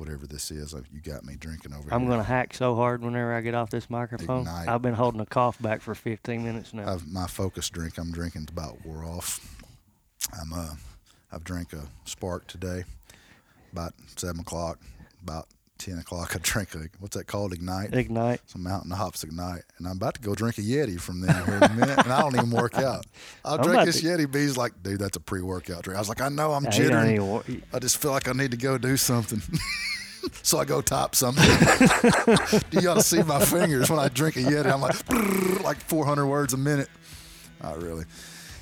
whatever this is. You got me drinking over here. I'm going to hack so hard whenever I get off this microphone. Ignite. I've been holding a cough back for 15 minutes now. I've, my focus drink I'm drinking about wore off. I'm uh, I've drank a Spark today, about seven o'clock. About ten o'clock, I drank a what's that called? Ignite. Ignite. Some MTN OPS Ignite, and I'm about to go drink a Yeti from them here in a minute, and I don't even work out. I'll I'm drink this to- Yeti. B's like, dude, that's a pre-workout drink. I was like, I know, I'm Yeah, jittering. wor- I just feel like I need to go do something. so I go top something. you ought to see my fingers when I drink a Yeti. I'm like, like 400 words a minute. Not really.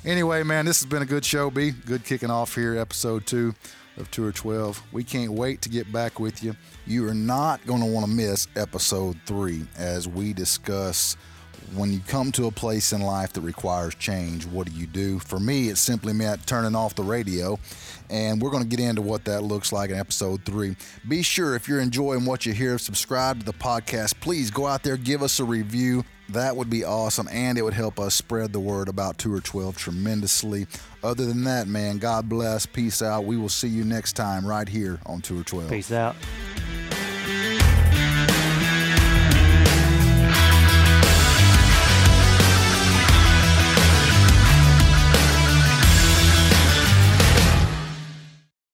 Anyway, man, this has been a good show, B. Good kicking off here, episode two of Tour 12. We can't wait to get back with you. You are not going to want to miss episode three as we discuss when you come to a place in life that requires change, what do you do? For me, it simply meant turning off the radio, and we're going to get into what that looks like in episode three. Be sure if you're enjoying what you hear, subscribe to the podcast. Please go out there, give us a review. That would be awesome, and it would help us spread the word about Tour 12 tremendously. Other than that, man, God bless. Peace out. We will see you next time right here on Tour 12. Peace out.